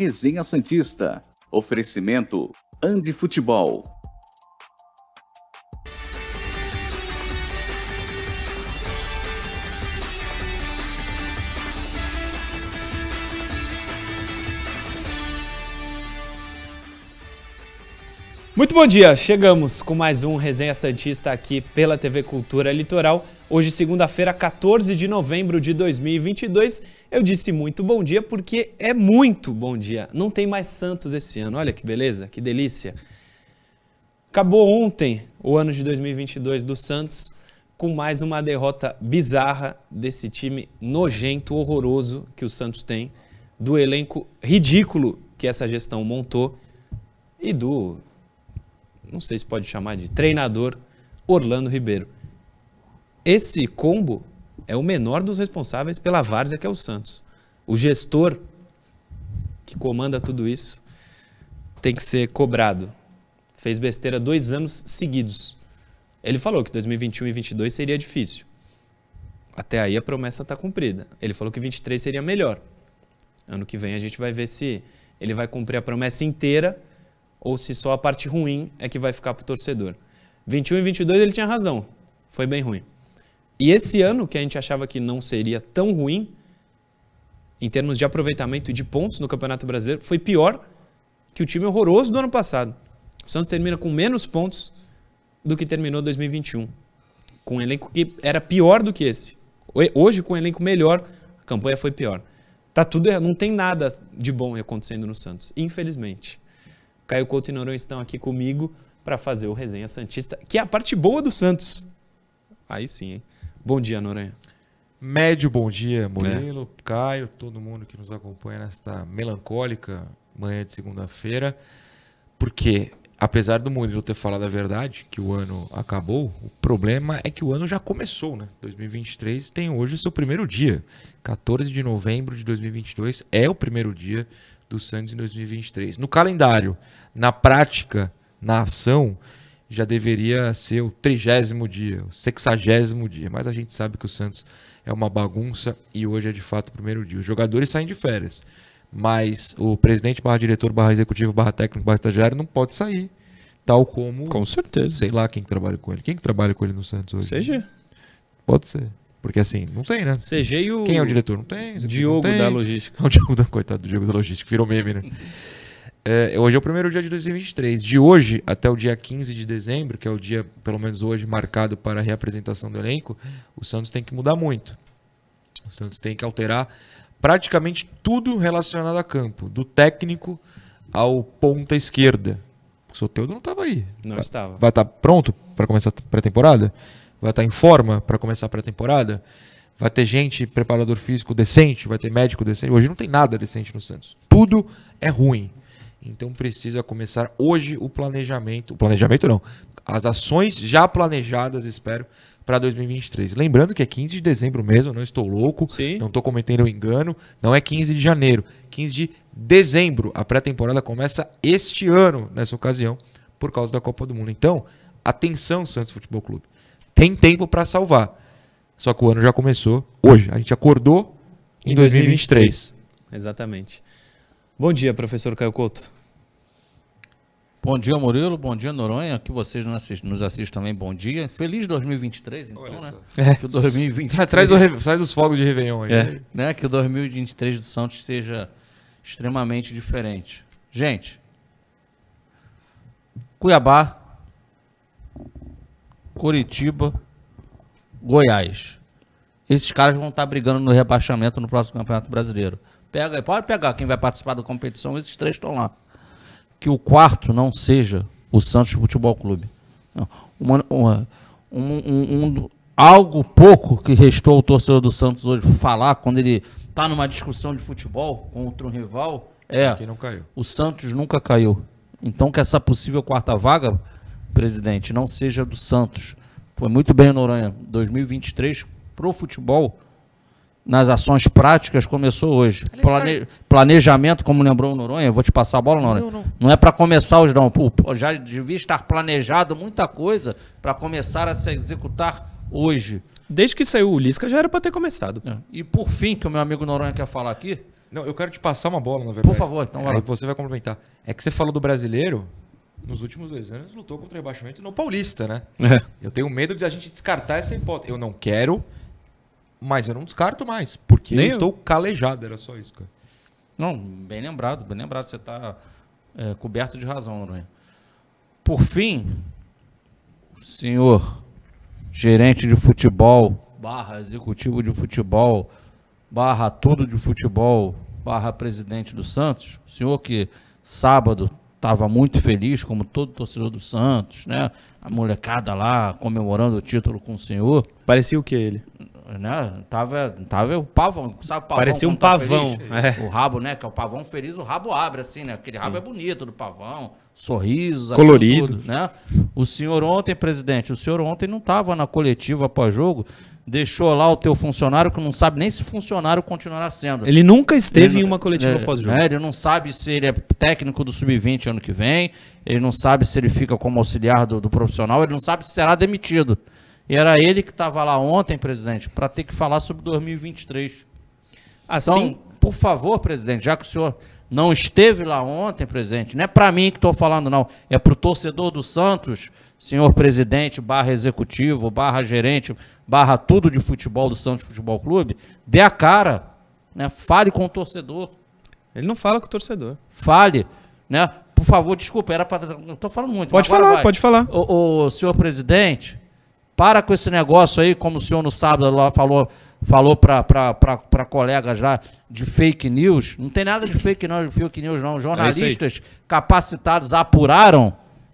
Resenha Santista. Oferecimento Andi Futebol. Muito bom dia, chegamos com mais um Resenha Santista aqui pela TV Cultura Litoral. Hoje, segunda-feira, 14 de novembro de 2022. Eu disse muito bom dia porque é muito bom dia. Não tem mais Santos esse ano, olha que beleza, que delícia. Acabou ontem o ano de 2022 do Santos com mais uma derrota bizarra desse time nojento, horroroso que o Santos tem, do elenco ridículo que essa gestão montou e do não sei se pode chamar de treinador, Orlando Ribeiro. Esse combo é o menor dos responsáveis pela várzea que é o Santos. O gestor que comanda tudo isso tem que ser cobrado. Fez besteira dois anos seguidos. Ele falou que 2021 e 2022 seria difícil. Até aí a promessa está cumprida. Ele falou que 23 seria melhor. Ano que vem a gente vai ver se ele vai cumprir a promessa inteira ou se só a parte ruim é que vai ficar para o torcedor. 21 e 22 ele tinha razão, foi bem ruim. E esse ano, que a gente achava que não seria tão ruim, em termos de aproveitamento de pontos no Campeonato Brasileiro, foi pior que o time horroroso do ano passado. O Santos termina com menos pontos do que terminou 2021, com um elenco que era pior do que esse. Hoje, com um elenco melhor, a campanha foi pior. Tá tudo, não tem nada de bom acontecendo no Santos, infelizmente. Caio Couto e Noronha estão aqui comigo para fazer o Resenha Santista, que é a parte boa do Santos. Aí sim, hein? Bom dia, Noronha. Médio bom dia, Murilo, é. Caio, todo mundo que nos acompanha nesta melancólica manhã de segunda-feira. Porque, apesar do Murilo ter falado a verdade, que o ano acabou, o problema é que o ano já começou, né? 2023 tem hoje seu primeiro dia. 14 de novembro de 2022 é o primeiro dia do Santos em 2023. No calendário, na prática, na ação, já deveria ser o trigésimo dia, o sexagésimo dia. Mas a gente sabe que o Santos é uma bagunça e hoje é de fato o primeiro dia. Os jogadores saem de férias, mas o presidente barra diretor barra executivo barra técnico barra estagiário não pode sair. Tal como. Com certeza. Sei lá quem que trabalha com ele. Quem que trabalha com ele no Santos hoje? Seja. Pode ser. Porque assim, não sei, né? CG e o. Quem é o diretor? Não tem. Diogo não tem. da logística. O Diogo da, coitado do Diogo da logística, virou meme, né? É, hoje é o primeiro dia de 2023. De hoje até o dia 15 de dezembro, que é o dia, pelo menos hoje, marcado para a reapresentação do elenco, o Santos tem que mudar muito. O Santos tem que alterar praticamente tudo relacionado a campo, do técnico ao ponta esquerda. O Soteudo não estava aí. Não vai, estava. Vai estar tá pronto para começar a pré-temporada? vai estar em forma para começar a pré-temporada, vai ter gente, preparador físico decente, vai ter médico decente. Hoje não tem nada decente no Santos. Tudo é ruim. Então precisa começar hoje o planejamento. O planejamento não. As ações já planejadas, espero, para 2023. Lembrando que é 15 de dezembro mesmo, não estou louco, Sim. não estou cometendo um engano, não é 15 de janeiro, 15 de dezembro. A pré-temporada começa este ano, nessa ocasião, por causa da Copa do Mundo. Então, atenção, Santos Futebol Clube tem tempo para salvar. Só que o ano já começou hoje. A gente acordou em, em 2023. 2023. Exatamente. Bom dia, professor Caio Couto. Bom dia, Murilo. Bom dia, Noronha. Que vocês nos assistem, nos assistem também. Bom dia. Feliz 2023, então, Olha né? É. Que o 2023... traz, o, traz os fogos de Réveillon aí. É. Né? Que o 2023 do Santos seja extremamente diferente. Gente, Cuiabá Curitiba, Goiás. Esses caras vão estar brigando no rebaixamento no próximo Campeonato Brasileiro. Pega, pode pegar quem vai participar da competição, esses três estão lá. Que o quarto não seja o Santos Futebol Clube. Uma, uma, um, um, um, algo pouco que restou ao torcedor do Santos hoje falar quando ele está numa discussão de futebol contra um rival é o Santos nunca caiu. Então que essa possível quarta vaga presidente, não seja do Santos. Foi muito bem, Noronha. 2023 pro futebol, nas ações práticas, começou hoje. Plane... Planejamento, como lembrou o Noronha, eu vou te passar a bola, Noronha. Não, não. não é para começar hoje, não. Já devia estar planejado muita coisa para começar a se executar hoje. Desde que saiu o Lisca já era para ter começado. É. E por fim, que o meu amigo Noronha quer falar aqui, Não, eu quero te passar uma bola, na verdade. Por favor, então vai Aí você vai complementar. É que você falou do brasileiro, nos últimos dois anos lutou contra o rebaixamento no Paulista, né? É. Eu tenho medo de a gente descartar essa hipótese. Eu não quero, mas eu não descarto mais. Porque Nem eu eu. estou calejado, era só isso, cara. Não, bem lembrado, bem lembrado. Você está coberto de razão, Noronha. Por fim, o senhor gerente de futebol, barra executivo de futebol, barra tudo de futebol, barra presidente do Santos, o senhor que sábado estava muito feliz, como todo torcedor do Santos, né? A molecada lá comemorando o título com o senhor Parecia o que ele? Né? Tava, tava o pavão, sabe o pavão? Parecia um tá pavão, é. O rabo, né? Que é o pavão feliz, o rabo abre assim, né? Aquele rabo é bonito do pavão, sorrisos, aquilo Colorido. tudo, né? O senhor ontem, presidente, o senhor ontem não estava na coletiva após jogo, deixou lá o teu funcionário que não sabe nem se funcionário continuará sendo. Ele nunca esteve Ele em uma coletiva é, pós-jogo. né, Ele não sabe se ele é técnico do sub-20 ano que vem, ele não sabe se ele fica como auxiliar do, do profissional, ele não sabe se será demitido. E era ele que estava lá ontem, presidente, para ter que falar sobre 2023. Assim, Então, por favor, presidente, já que o senhor não esteve lá ontem, presidente, não é para mim que estou falando, não, é para o torcedor do Santos, senhor presidente, barra executivo, barra gerente, barra tudo de futebol do Santos Futebol Clube, dê a cara, né? fale com o torcedor, ele não fala com o torcedor. fale, né? Por favor, desculpa, era para. Tô falando muito. Pode falar, vai. pode falar. Ô, ô, senhor presidente, para com esse negócio aí, como o senhor no sábado lá falou, falou para colegas lá de fake news. Não tem nada de fake news, de fake news, não. Jornalistas capacitados apuraram,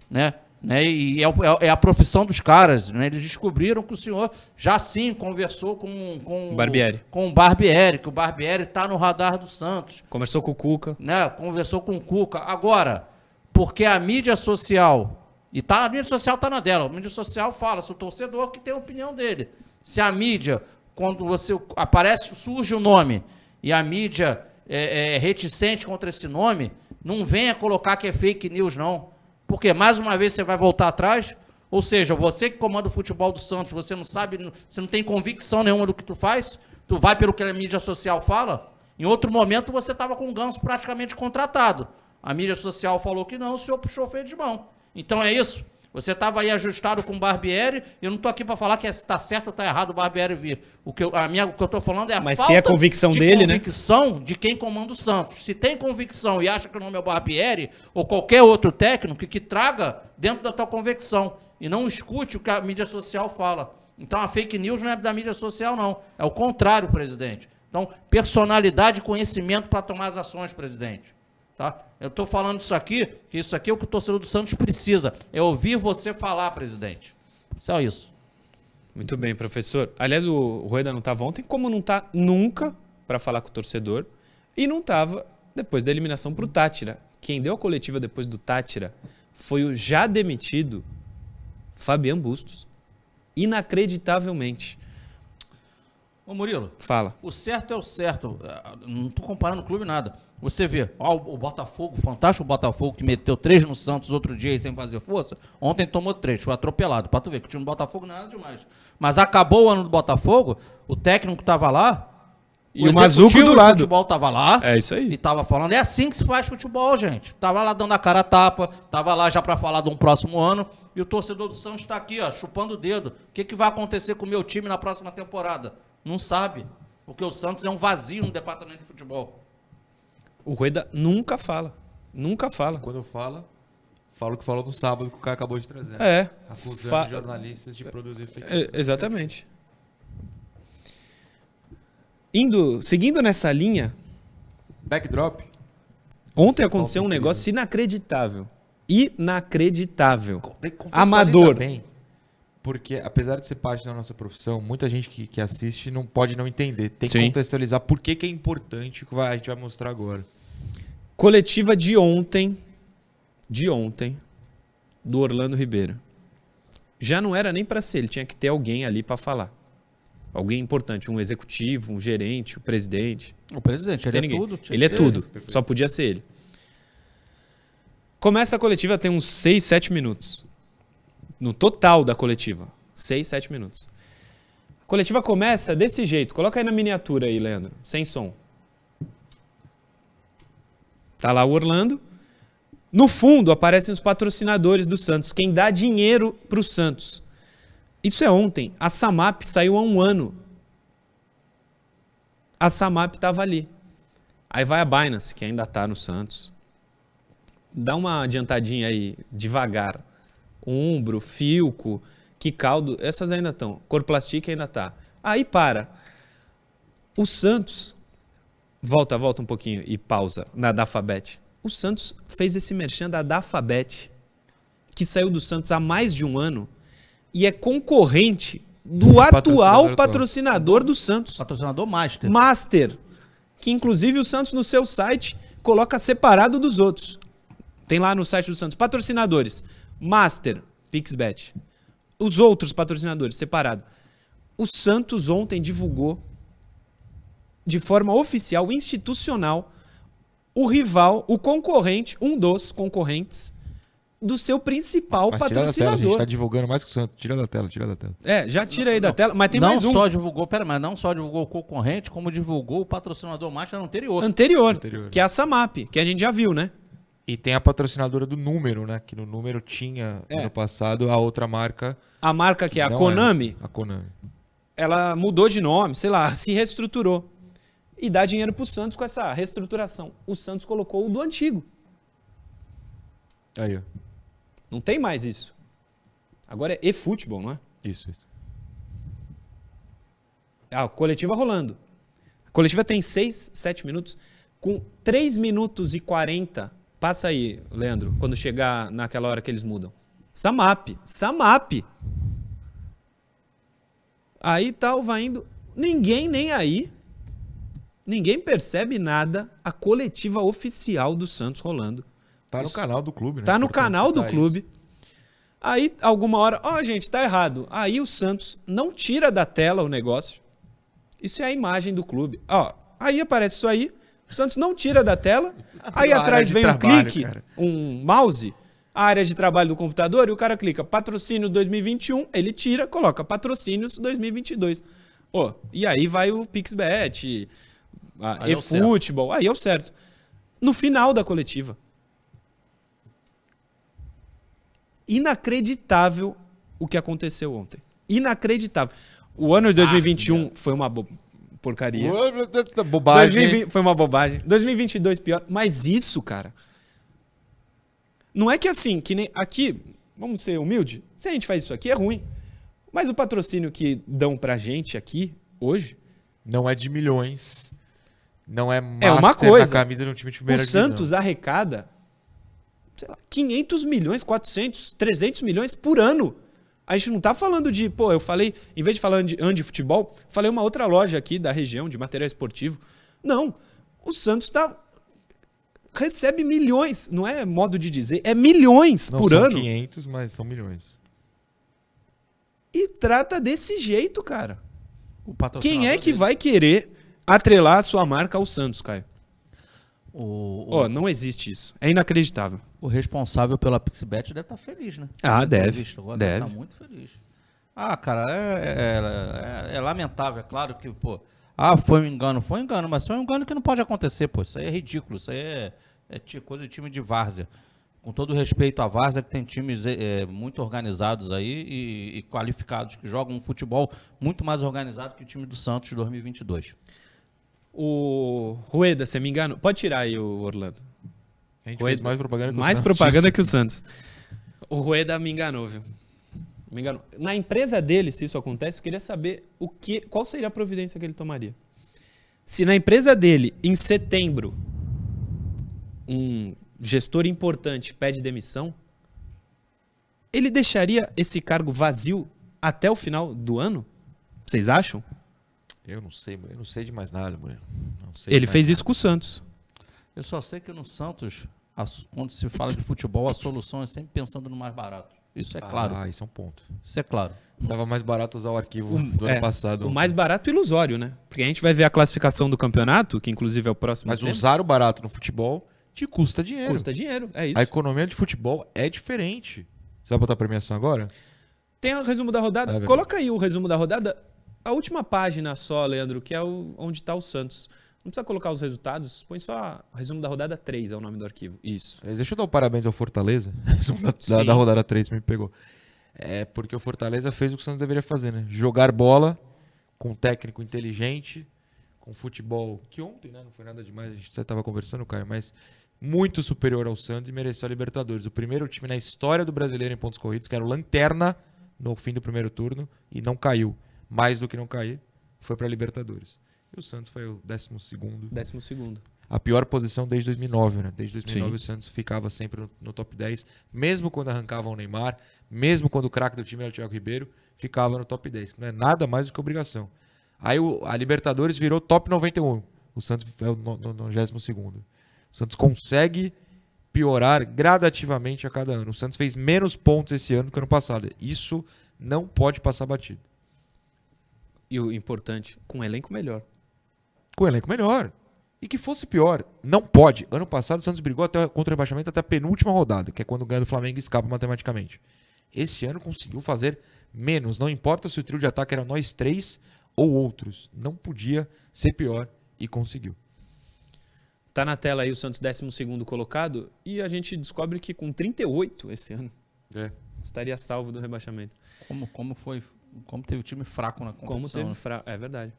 né? né? E é, o- é- é a profissão dos caras, né? Eles descobriram que o senhor já sim conversou com, com, Barbieri. com o Barbieri, que o Barbieri está no radar do Santos Conversou com o Cuca. né, conversou com o Cuca. Agora, porque a mídia social, e tá, a mídia social tá na dela, a mídia social fala, se o torcedor que tem a opinião dele. Se a mídia, quando você aparece, surge o nome, e a mídia é, é reticente contra esse nome, não venha colocar que é fake news, não. Porque, mais uma vez, você vai voltar atrás, ou seja, você que comanda o futebol do Santos, você não sabe, você não tem convicção nenhuma do que tu faz, tu vai pelo que a mídia social fala, em outro momento você estava com o Ganso praticamente contratado. A mídia social falou que não, o senhor puxou o freio de mão. Então é isso. Você estava aí ajustado com o Barbieri, eu não estou aqui para falar que está certo ou está errado o Barbieri vir. O que eu, a minha, o que eu estou falando é a Mas falta se é convicção de dele, né? convicção de quem comanda o Santos. Se tem convicção e acha que o nome é o Barbieri, ou qualquer outro técnico, que, que traga dentro da tua convicção. E não escute o que a mídia social fala. Então a fake news não é da mídia social, não. É o contrário, presidente. Então, personalidade e conhecimento para tomar as ações, presidente. Tá? Eu estou falando isso aqui, que isso aqui é o que o torcedor do Santos precisa. É ouvir você falar, presidente. Só isso. Muito bem, professor. Aliás, o Rueda não estava ontem, como não tá nunca para falar com o torcedor. E não estava depois da eliminação para o Tátira. Quem deu a coletiva depois do Tátira foi o já demitido Fabian Bustos. Inacreditavelmente. Ô Murilo, Fala. o certo é o certo. Ah, Não estou comparando clube nada. Você vê, ó, o o Botafogo, fantástico o Botafogo, que meteu três no Santos outro dia aí sem fazer força. Ontem tomou três, foi atropelado. Pra tu ver que o time do Botafogo não é nada demais. Mas acabou o ano do Botafogo, o técnico tava lá. E o Mazuco executivo do lado. futebol tava lá. É isso aí. E tava falando, é assim que se faz futebol, gente. Tava lá dando a cara a tapa, tava lá já pra falar de um próximo ano. E o torcedor do Santos tá aqui, ó, chupando o dedo. O que, que vai acontecer com o meu time na próxima temporada? Não sabe. Porque o Santos é um vazio no departamento de futebol. O Rueda nunca fala. Nunca fala. Quando eu falo, falo o que falou no sábado que o cara acabou de trazer. É. Acusando Fa- jornalistas de produzir fake É, news. exatamente. Indo, seguindo nessa linha, Backdrop. ontem Você aconteceu um negócio inacreditável. Inacreditável. Que Amador. Bem, porque apesar de ser parte da nossa profissão, muita gente que, que assiste não pode não entender. Tem que Sim. contextualizar por que, que é importante o que a gente vai mostrar agora. Coletiva de ontem, de ontem, do Orlando Ribeiro. Já não era nem para ser, ele tinha que ter alguém ali para falar. Alguém importante, um executivo, um gerente, o presidente. O presidente, ele é ninguém. tudo. Ele é ser tudo. Só podia ser ele. Começa a coletiva, tem uns 6, 7 minutos. No total da coletiva. 6, 7 minutos. A coletiva começa desse jeito. Coloca aí na miniatura aí, Leandro. Sem som. Tá lá o Orlando. No fundo aparecem os patrocinadores do Santos, quem dá dinheiro pro Santos. Isso é ontem. A Samap saiu há um ano. A Samap estava ali. Aí vai a Binance, que ainda está no Santos. Dá uma adiantadinha aí, devagar. Umbro, Filco, Kicaldo, essas ainda estão. Corplastic ainda está. Aí para. O Santos, volta, volta um pouquinho e pausa na Dafabet. O Santos fez esse merchan da Dafabet, que saiu do Santos há mais de um ano e é concorrente do atual Patrocinador patrocinador do Santos. Patrocinador Master. Master, que inclusive o Santos no seu site coloca separado dos outros. Tem lá no site do Santos patrocinadores, Master, Pixbet. Os outros patrocinadores separado. O Santos ontem divulgou de forma oficial, institucional, o rival, o concorrente, um dos concorrentes do seu principal Mas tira da tela, a gente patrocinador. tá divulgando mais que o Santos. Tira da tela, tira da tela. É, já tira aí da tela, mas tem não mais um só divulgou, pera, mas não só divulgou o concorrente, como divulgou o patrocinador Master anterior. anterior, Anterior. que é a Samap, que a gente já viu, né? E tem a patrocinadora do número, né? Que no número tinha É. ano passado a outra marca. A marca que é a não Konami, essa, a Konami. ela mudou de nome, sei lá, se reestruturou. E dá dinheiro pro Santos com essa reestruturação. O Santos colocou o do antigo. Aí, ó. Não tem mais isso. Agora é e-futebol, não é? Isso, isso. Ah, a coletiva rolando. A coletiva tem 6, 7 minutos. Com 3 minutos e 40, passa aí, Leandro, quando chegar naquela hora que eles mudam. Samap, Samap. Aí tal, vai indo. Ninguém nem aí. Ninguém percebe nada. A coletiva oficial do Santos rolando. Tá no Isso. canal do clube, né? Tá no canal do clube. Aí, alguma hora, ó, gente, tá errado. Aí o Santos não tira da tela o negócio. Isso é a imagem do clube. Ó, aí aparece isso aí. O Santos não tira da tela. Aí atrás vem um trabalho, clique, cara. um mouse, a área de trabalho do computador, e o cara clica patrocínios 2021, ele tira, coloca patrocínios 2022. Ó, e aí vai o Pixbet, a Aí é eFootball, aí é o certo. No final da coletiva. inacreditável o que aconteceu ontem. Inacreditável. O ano de 2021 foi uma bo- porcaria. Bobagem. 2020 foi uma bobagem. 2022 pior. Mas isso, cara. Não é que assim, que nem aqui, vamos ser humilde. Se a gente faz isso aqui é ruim. Mas o patrocínio que dão pra gente aqui hoje, Não é de milhões. Não é master É uma coisa. na camisa de um time de primeira o Santos arrecada sei lá, 500 milhões, 400, 300 milhões por ano. A gente não tá falando de, pô, eu falei, em vez de falar de Andi Futebol, falei uma outra loja aqui da região de material esportivo. Não, o Santos tá recebe milhões, não é modo de dizer, é milhões Não por são ano 500, mas são milhões. e trata desse jeito, cara. O Quem é que dele. vai querer atrelar a sua marca ao Santos, Caio? O, o, Ó, não existe isso. É inacreditável. o responsável pela Pixbet deve estar feliz, né? Ah, Essa deve, agora deve. Tá muito feliz. Ah, cara, é, é- é- é lamentável, é claro que, pô. Ah, foi um engano, foi um engano, mas foi um engano que não pode acontecer, pô. Isso aí é ridículo, isso aí é, é coisa de time de várzea. Com todo respeito à várzea, que tem times é, é, muito organizados aí e, e qualificados, que jogam um futebol muito mais organizado que o time do Santos de 2022. O Rueda, se me engano, pode tirar aí o Orlando. A gente Rueda- mais propaganda que o Mais Santos. propaganda que o Santos. O Rueda me enganou, viu? Me enganou. Na empresa dele, se isso acontece, eu queria saber o que, qual seria a providência que ele tomaria. Se na empresa dele, em setembro, um gestor importante pede demissão, ele deixaria esse cargo vazio até o final do ano? Vocês acham? Eu não sei, eu não sei de mais nada, Murilo. Não sei de Ele fez nada. isso com o Santos. Eu só sei que no Santos, a- quando se fala de futebol, a solução é sempre pensando no mais barato. Isso é claro. Ah, isso é um ponto. Isso é claro. Tava mais barato usar o arquivo do É, ano passado. O mais barato e ilusório, né? Porque a gente vai ver a classificação do campeonato, que inclusive é o próximo Mas tema, usar o barato no futebol te custa dinheiro. custa dinheiro, é isso. A economia de futebol é diferente. Você vai botar premiação agora? Tem o resumo da rodada. É. Coloca aí o resumo da rodada. A última página só, Leandro, que é o, onde está o Santos. Não precisa colocar os resultados, põe só resumo da rodada 3, é o nome do arquivo. Isso. Mas Deixa eu dar um parabéns ao Fortaleza. da, da, da rodada 3 me pegou. É porque o Fortaleza fez o que o Santos deveria fazer, né? Jogar bola com um técnico inteligente, com futebol que ontem, né? Não foi nada demais, a gente até estava conversando, Caio, mas muito superior ao Santos e mereceu a Libertadores. O primeiro time na história do brasileiro em pontos corridos, que era o Lanterna no fim do primeiro turno e não caiu. Mais do que não cair, foi para a Libertadores. E o Santos foi o décimo segundo Décimo segundo. a pior posição desde 2009, né? Desde 2009 Sim. o Santos ficava sempre no, no top 10, mesmo quando arrancavam o Neymar, mesmo quando o craque do time era o Thiago Ribeiro, ficava no top 10, que não é nada mais do que obrigação. Aí o- a Libertadores virou top 91, o Santos é o no- no- 92º. O Santos consegue piorar gradativamente a cada ano. O Santos fez menos pontos esse ano que ano passado. Isso não pode passar batido. E o importante, com um elenco melhor. com o elenco melhor. E que fosse pior. Não pode. Ano passado o Santos brigou até, contra o rebaixamento até a penúltima rodada, que é quando ganha do Flamengo e escapa matematicamente. Esse ano conseguiu fazer menos. Não importa se o trio de ataque era nós três ou outros. Não podia ser pior e conseguiu. Tá na tela aí o Santos 12 colocado e a gente descobre que com 38 esse ano estaria salvo do rebaixamento. Como, como foi? Como teve time fraco na competição. Como teve né? fra... É verdade.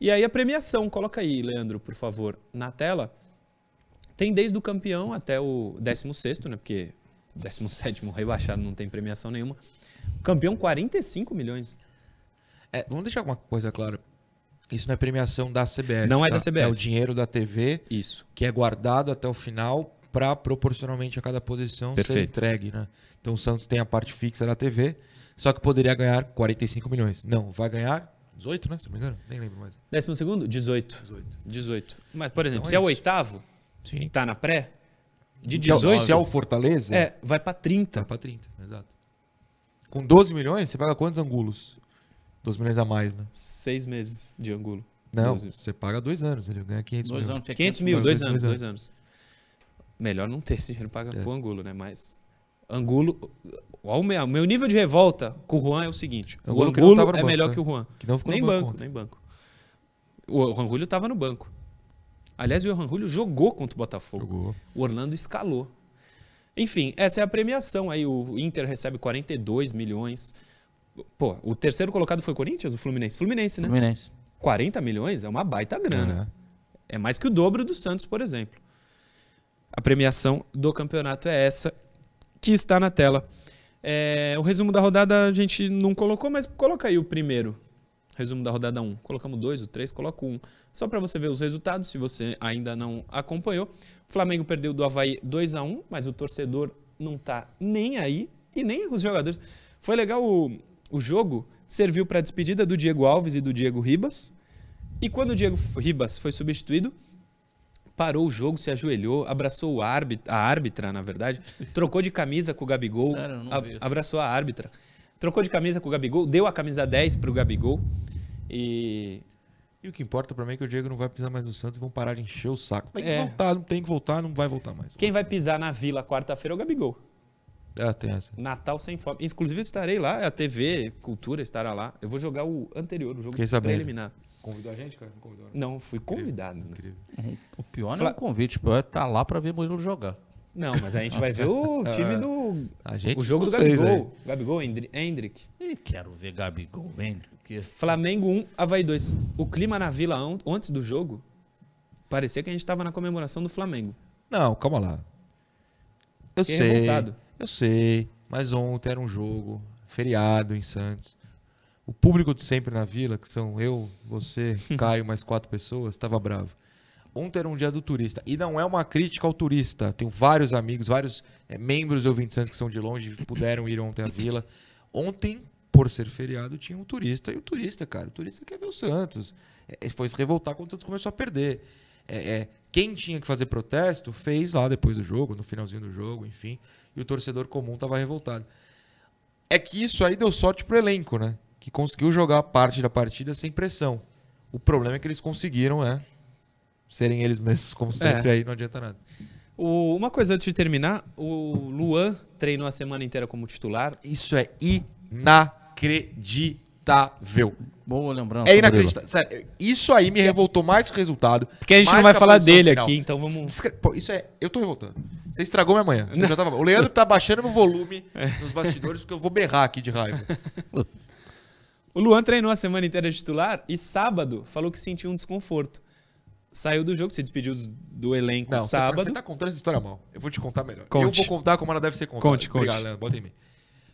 E aí a premiação, coloca aí, Leandro, por favor, na tela. Tem desde o campeão até o 16, né? Porque 17 rebaixado não tem premiação nenhuma. Campeão 45 milhões. É, vamos deixar uma coisa clara. Isso não é premiação da CBF. Não é da tá? CBF. É o dinheiro da TV Isso. que é guardado até o final para proporcionalmente a cada posição ser Perfeito. entregue, né? Então o Santos tem a parte fixa da TV, só que poderia ganhar 45 milhões. Não, vai ganhar 18, né? Se não me engano, nem lembro mais. Décimo segundo? 18. 18. 18. Mas, por exemplo, Então é se é o isso. oitavo, Sim. tá na pré, de Se é o- 18, Se é o Fortaleza, é, vai pra 30. tá para 30, exato. Com 12 milhões, você paga quantos angulos? 12 milhões a mais, né? Seis meses de angulo. Não, 12. você paga dois anos, ele ganha 500 Dois milhões. anos, tinha 500 mil, dois- dois anos, dois dois anos. Melhor não ter esse dinheiro paga É. pro Angulo, né? Mas Angulo, o meu, nível de revolta com o Juan é o seguinte: Angulo o Angulo é banco, melhor né? que o Juan. Que não ficou Nem no banco, conta. nem banco. O Angulo tava no banco. Aliás, o Angulo jogou contra o Botafogo. Jogou. O Orlando escalou. Enfim, essa é a premiação aí. O Inter recebe 42 milhões. Pô, o terceiro colocado foi o Corinthians? O Fluminense? Fluminense, né? Fluminense. 40 milhões é uma baita grana. É mais que o dobro do Santos, por exemplo. A premiação do campeonato é essa que está na tela. É, o resumo da rodada a gente não colocou, mas coloca aí o primeiro. Resumo da rodada 1. Colocamos dois, o 3, coloca 1. Só para você ver os resultados, se você ainda não acompanhou. O Flamengo perdeu do Havaí 2 a 1 mas o torcedor não tá nem aí e nem os jogadores. Foi legal o, o jogo, serviu para a despedida do Diego Alves e do Diego Ribas. E quando o Diego Ribas foi substituído, parou o jogo, se ajoelhou, abraçou o árbitra, a árbitra, na verdade, trocou de camisa com o Gabigol, Sério, a- abraçou a árbitra, trocou de camisa com o Gabigol, deu a camisa 10 pro Gabigol e E o que importa pra mim é que o Diego não vai pisar mais no Santos e vão parar de encher o saco. Tem que É. voltar, não tem que voltar, não vai voltar mais. quem vai pisar na Vila quarta-feira é o Gabigol. Ah, tem essa. Natal sem fome. Inclusive estarei lá, a TV Cultura estará lá. Eu vou jogar o anterior, o jogo Fiquei preliminar. Convidou a gente, cara? Não convidou. Não, fui convidado. né? Incrível. O pior Fla- não é o convite, o pior é estar lá pra ver Murilo jogar. Não, mas a gente vai ver o time do. A gente, O jogo do Gabigol. Gabigol, Hendri- Hendrick. Ih, quero ver Gabigol, Hendrick. Flamengo 1, Havaí 2. O clima na vila antes do jogo parecia que a gente estava na comemoração do Flamengo. Não, calma lá. Eu Fiquei sei. revoltado. Eu sei. Mas ontem era um jogo, feriado em Santos. O público de sempre na vila, que são eu, você, Caio, mais quatro pessoas, estava bravo. Ontem era um dia do turista. E não é uma crítica ao turista. Tenho vários amigos, vários eh, membros do Ouvinte Santos que são de longe puderam ir ontem à vila. Ontem, por ser feriado, tinha um turista. E o turista, cara, o turista quer ver o Santos. Eh, foi se revoltar quando o Santos começou a perder. É, é, quem tinha que fazer protesto fez lá depois do jogo, no finalzinho do jogo, enfim. E o torcedor comum estava revoltado. É que isso aí deu sorte pro elenco, né? Que conseguiu jogar parte da partida sem pressão. O problema é que eles conseguiram, né? Serem eles mesmos, como sempre, aí não adianta nada. O- uma coisa antes de terminar: o Luan treinou a semana inteira como titular. Isso é inacreditável. Boa lembrança. É inacreditável. Sério, isso aí me revoltou mais que o resultado. Porque a gente não vai falar dele final. aqui, então vamos. Descre- Pô, isso é. Eu tô revoltando. Você estragou minha manhã. Eu já tava- O Leandro tá baixando meu volume nos bastidores porque eu vou berrar aqui de raiva. O Luan treinou a semana inteira de titular e sábado falou que sentiu um desconforto. Saiu do jogo, se despediu do elenco Não, você tá, sábado. você tá contando essa história mal. Eu vou te contar melhor. Conte. Eu vou contar como ela deve ser contada. Conte, conte. Obrigado, Leandro. Bota em mim.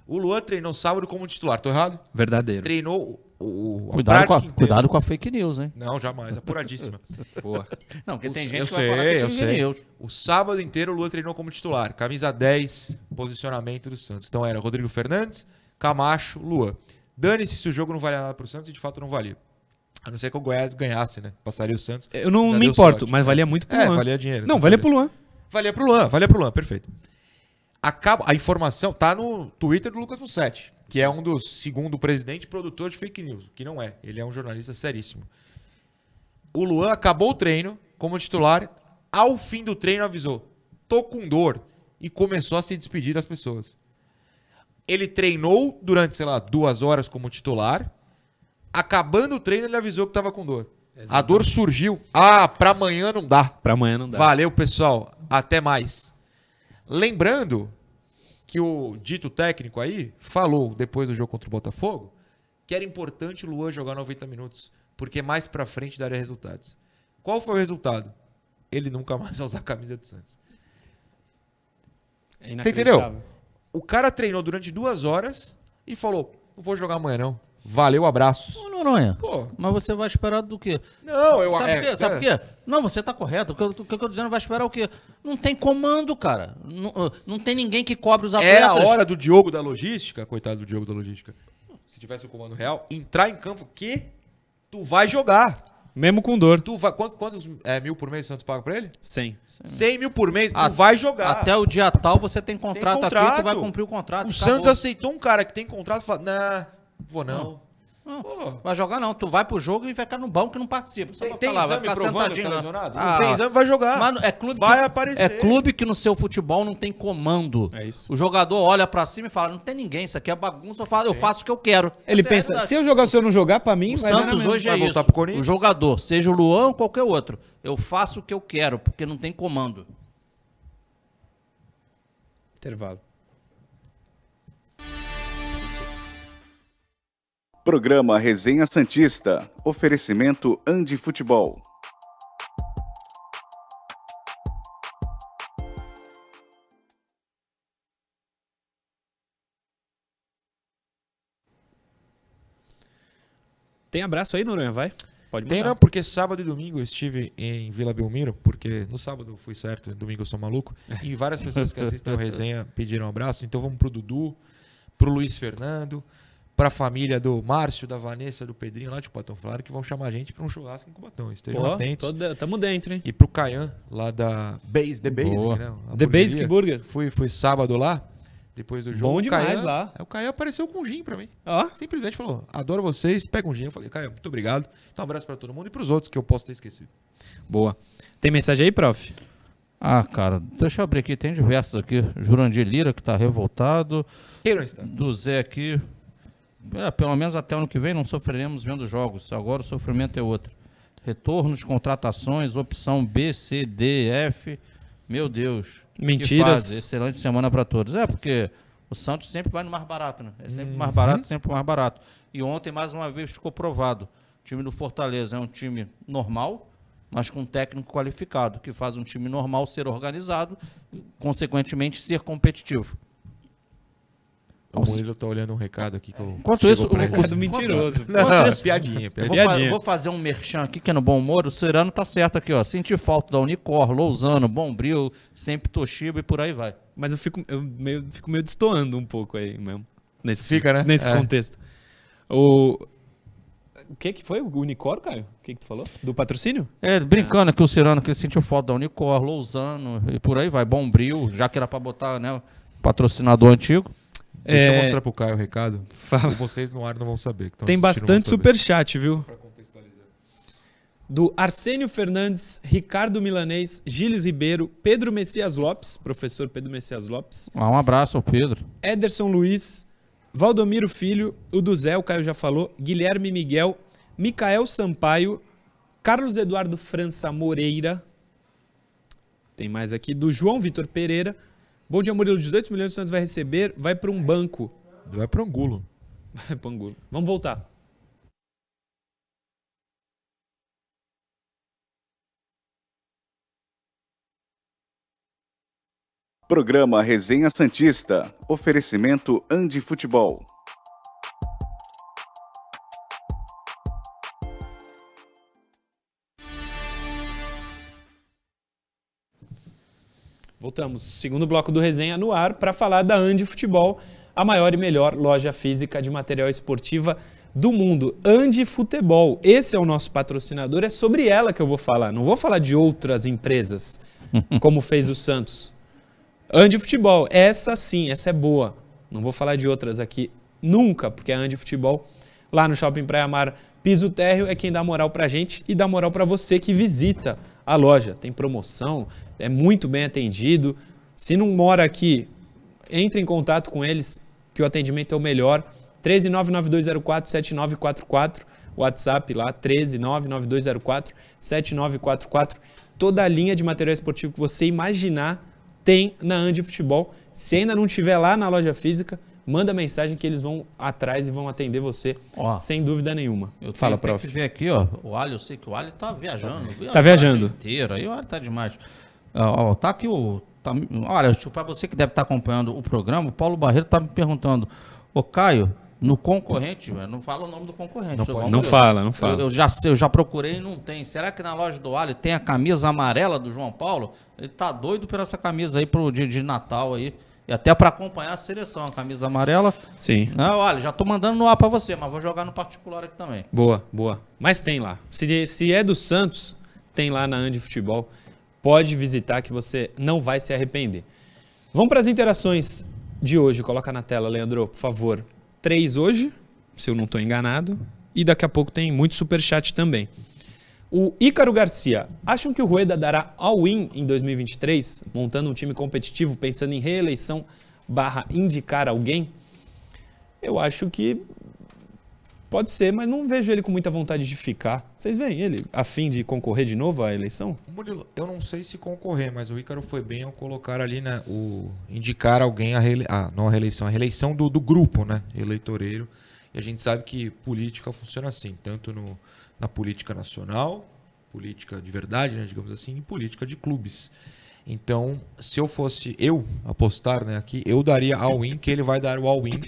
O Luan treinou sábado como titular. Tô errado? Verdadeiro. Treinou o. Cuidado, com a, cuidado com a fake news, hein? Não, jamais. Apuradíssima. Boa. Não, porque tem O- gente eu que vai sei, falar que é eu sei. news. O sábado inteiro o Lua treinou como titular. Camisa 10, posicionamento do Santos. Então era Rodrigo Fernandes, Camacho, Lua. Dane-se se o jogo não valia nada pro Santos e de fato não valia. A não ser que o Goiás ganhasse, né? Passaria o Santos. Eu não me importo, sorte. mas valia muito pro É, Luan. valia dinheiro. Não, valia pro Luan. Valia pro Luan, valia pro Luan, perfeito. Acaba, a informação tá no Twitter do Lucas Mussetti, que é um dos, segundo o presidente, produtor de fake news, que não é. Ele é um jornalista seríssimo. O Luan acabou o treino como titular, ao fim do treino avisou: tô com dor, e começou a se despedir das pessoas. Ele treinou durante, sei lá, duas horas como titular. Acabando o treino, ele avisou que tava com dor. A dor surgiu. Ah, pra amanhã não dá. Pra amanhã não dá. Valeu, pessoal. Até mais. Lembrando que o dito técnico aí falou depois do jogo contra o Botafogo que era importante o Luan jogar 90 minutos, porque mais pra frente daria resultados. Qual foi o resultado? Ele nunca mais vai usar a camisa do Santos. É Você entendeu? O cara treinou durante duas horas e falou: não vou jogar amanhã não. Valeu, abraços. Ô, Noronha, Pô, mas você vai esperar do quê? não, eu Sabe é, quê? Sabe por quê? Não, você tá correto. O que, eu- o que eu tô dizendo vai esperar o quê? Não tem comando, cara. Não, não tem ninguém que cobre os atletas. É a hora do Diogo da logística, coitado do Diogo da logística. Se tivesse o comando real, entrar em campo que tu vai jogar. Mesmo com dor. Tu vai, quantos, quantos é, mil por mês o Santos paga pra ele? 100. 100 mil por mês, tu A- vai jogar. Até o dia tal você tem contrato, aqui, contrato. tu vai cumprir o contrato. o acabou. Santos aceitou um cara que tem contrato e falou, nah, vou não. Pô, Vai jogar não, tu vai pro jogo e vai ficar no banco que não participa. Só tem, vai tem ficar lá, vai exame ficar sentadinho tá lesionado? Ah, não tem exame, vai jogar. Mano, é clube vai que, aparecer. É clube que no seu futebol não tem comando. É isso. O jogador olha pra cima e fala: não tem ninguém, isso aqui é bagunça, eu faço, eu faço o que eu quero. Ele Essa é pensa, realidade. se eu jogar, se eu não jogar, pra mim, O vai Santos hoje é Vai isso. voltar pro Corinthians? O jogador, seja o Luan ou qualquer outro, eu faço o que eu quero, porque não tem comando. Intervalo. Programa Resenha Santista. Oferecimento Andi Futebol. Tem abraço aí, Noronha? Vai? Pode Tem mandar. não, porque sábado e domingo eu estive em Vila Belmiro, porque no sábado eu fui certo, domingo eu sou maluco, e várias pessoas que assistem o resenha pediram um abraço, então vamos pro Dudu, pro Luiz Fernando, pra família do Márcio, da Vanessa, do Pedrinho lá de Cubatão. Falaram que vão chamar a gente pra um churrasco em Cubatão, estejam Pô, atentos. tamo dentro, hein? E pro Caian, lá da Base, The Basic, Boa. né? A The. Basic Burger. Fui, fui sábado lá, depois do jogo. Bom o demais Caian- lá. Aí o Caian apareceu com um gin pra mim. Ó, Simplesmente falou, adoro vocês, pega um gin. Eu falei, Caio, muito obrigado. Então um abraço pra todo mundo e pros outros que eu posso ter esquecido. boa. Tem mensagem aí, prof? Ah, cara, deixa eu abrir aqui, tem diversos aqui. Jurandir Lira, que tá revoltado. Quem não está? Do Zé aqui. É, pelo menos até ano que vem não sofreremos vendo jogos. Agora o sofrimento é outro. Retornos, contratações, opção B, C, D, F. Meu Deus. Mentiras. Excelente semana para todos. É, porque o Santos sempre vai no mais barato, né? É sempre mais barato, sempre mais barato. E ontem, mais uma vez, ficou provado. O time do Fortaleza é um time normal, mas com um técnico qualificado, que faz um time normal ser organizado e, consequentemente, ser competitivo. O Murilo tá olhando um recado aqui que eu. Enquanto isso, pra o-. Recado mentiroso. Não, isso- piadinha, Eu piadinha. vou, fa- vou fazer um merchan aqui, que é no Bom Humor. O Serano tá certo aqui, ó. Senti falta da Unicor, Lousano, Bombril, sempre Toshiba e por aí vai. Mas eu fico, eu meio, fico meio destoando um pouco aí mesmo. Nesse, Fica, né? Nesse É. contexto. O... o que que foi? O Unicor, Caio? O que que tu falou? Do patrocínio? É, brincando aqui o Serano, que ele sentiu falta da Unicor, Lousano e por aí vai. Bombril, já que era pra botar, né, o patrocinador antigo. Deixa eu É, mostrar pro Caio o recado. Fala. Vocês no ar não vão saber. Tem bastante superchat, viu? Do Arsênio Fernandes, Ricardo Milanês, Gilles Ribeiro, Pedro Messias Lopes, professor Pedro Messias Lopes, Ah, um abraço ao Pedro. Ederson Luiz, Valdomiro Filho, o do Zé, o Caio já falou, Guilherme Miguel, Micael Sampaio, Carlos Eduardo França Moreira, tem mais aqui, do João Vitor Pereira. Bom dia, Murilo, 18 milhões de Santos vai receber, vai para um banco. Vai para Angulo. Vai para Angulo. Vamos voltar. Programa Resenha Santista. Oferecimento Andi Futebol. Voltamos. Segundo bloco do Resenha no ar para falar da Andi Futebol, a maior e melhor loja física de material esportiva do mundo. Andi Futebol. Esse é o nosso patrocinador, é sobre ela que eu vou falar. Não vou falar de outras empresas, como fez o Santos. Andi Futebol, essa sim, essa é boa. Não vou falar de outras aqui nunca, porque a Andi Futebol, lá no Shopping Praia Mar, piso térreo, é quem dá moral pra gente e dá moral pra você que visita a loja. Tem promoção, é muito bem atendido. Se não mora aqui, entre em contato com eles, que o atendimento é o melhor. 13992047944, WhatsApp lá, 13992047944. Toda a linha de material esportivo que você imaginar tem na Andi Futebol. Se ainda não estiver lá na loja física, manda mensagem que eles vão atrás e vão atender você, Ó, sem dúvida nenhuma. Eu Fala, tenho, prof. Tem que ver aqui, ó. O Ali, eu sei que o Ali tá viajando. Tá viajando. Inteiro. Aí o Ali tá demais. Ó, ó, tá aqui o. Tá, olha, para você que deve estar acompanhando o programa, o Paulo Barreiro tá me perguntando: Ô Caio, no concorrente, não fala o nome do concorrente. Não pode. Não fala, não fala. Eu, eu já sei, eu já procurei e não tem. Será que na loja do Ali tem a camisa amarela do João Paulo? Ele tá doido por essa camisa aí pro dia de Natal aí. E até para acompanhar a seleção, a camisa amarela. Sim. Não, olha, já tô mandando no ar para você, mas vou jogar no particular aqui também. Boa, boa. Mas tem lá. Se, se é do Santos, tem lá na Andi Futebol. Pode visitar que você não vai se arrepender. Vamos para as interações de hoje. Coloca na tela, Leandro, por favor. Três hoje, se eu não estou enganado. E daqui a pouco tem muito superchat também. O Ícaro Garcia, acham que o Rueda dará all-in em 2023, montando um time competitivo, pensando em reeleição barra indicar alguém? Eu acho que Pode ser, mas não vejo ele com muita vontade de ficar. Vocês veem ele a fim de concorrer de novo à eleição? Murilo, eu não sei se concorrer, mas o Ícaro foi bem ao colocar ali, né, o indicar alguém a reele... ah, não a reeleição, a reeleição do, do grupo, né, eleitoreiro. E a gente sabe que política funciona assim, tanto no, na política nacional, política de verdade, né, digamos assim, e política de clubes. Então, se eu fosse eu apostar, né, aqui, eu daria all-in, que ele vai dar o all-in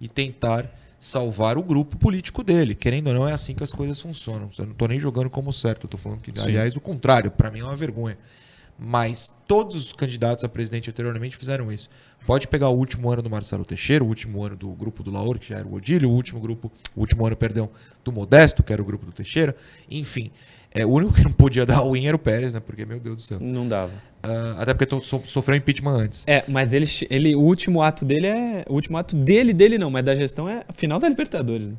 e tentar salvar o grupo político dele. Querendo ou não, é assim que as coisas funcionam. Eu não estou nem jogando como certo, eu tô falando que, Sim. aliás, o contrário, para mim é uma vergonha. Mas todos os candidatos a presidente anteriormente fizeram isso. Pode pegar o último ano do Marcelo Teixeira, o último ano do grupo do Laor, que já era o Odílio, o último grupo, o último ano, perdão, do Modesto, que era o grupo do Teixeira. Enfim, é, o único que não podia dar o era o Pérez, né? Porque, meu Deus do céu. Não dava. Ah, até porque so- sofreu impeachment antes. É, mas ele, ele, o último ato dele é. O último ato dele, dele não, mas da gestão é a final da Libertadores. né?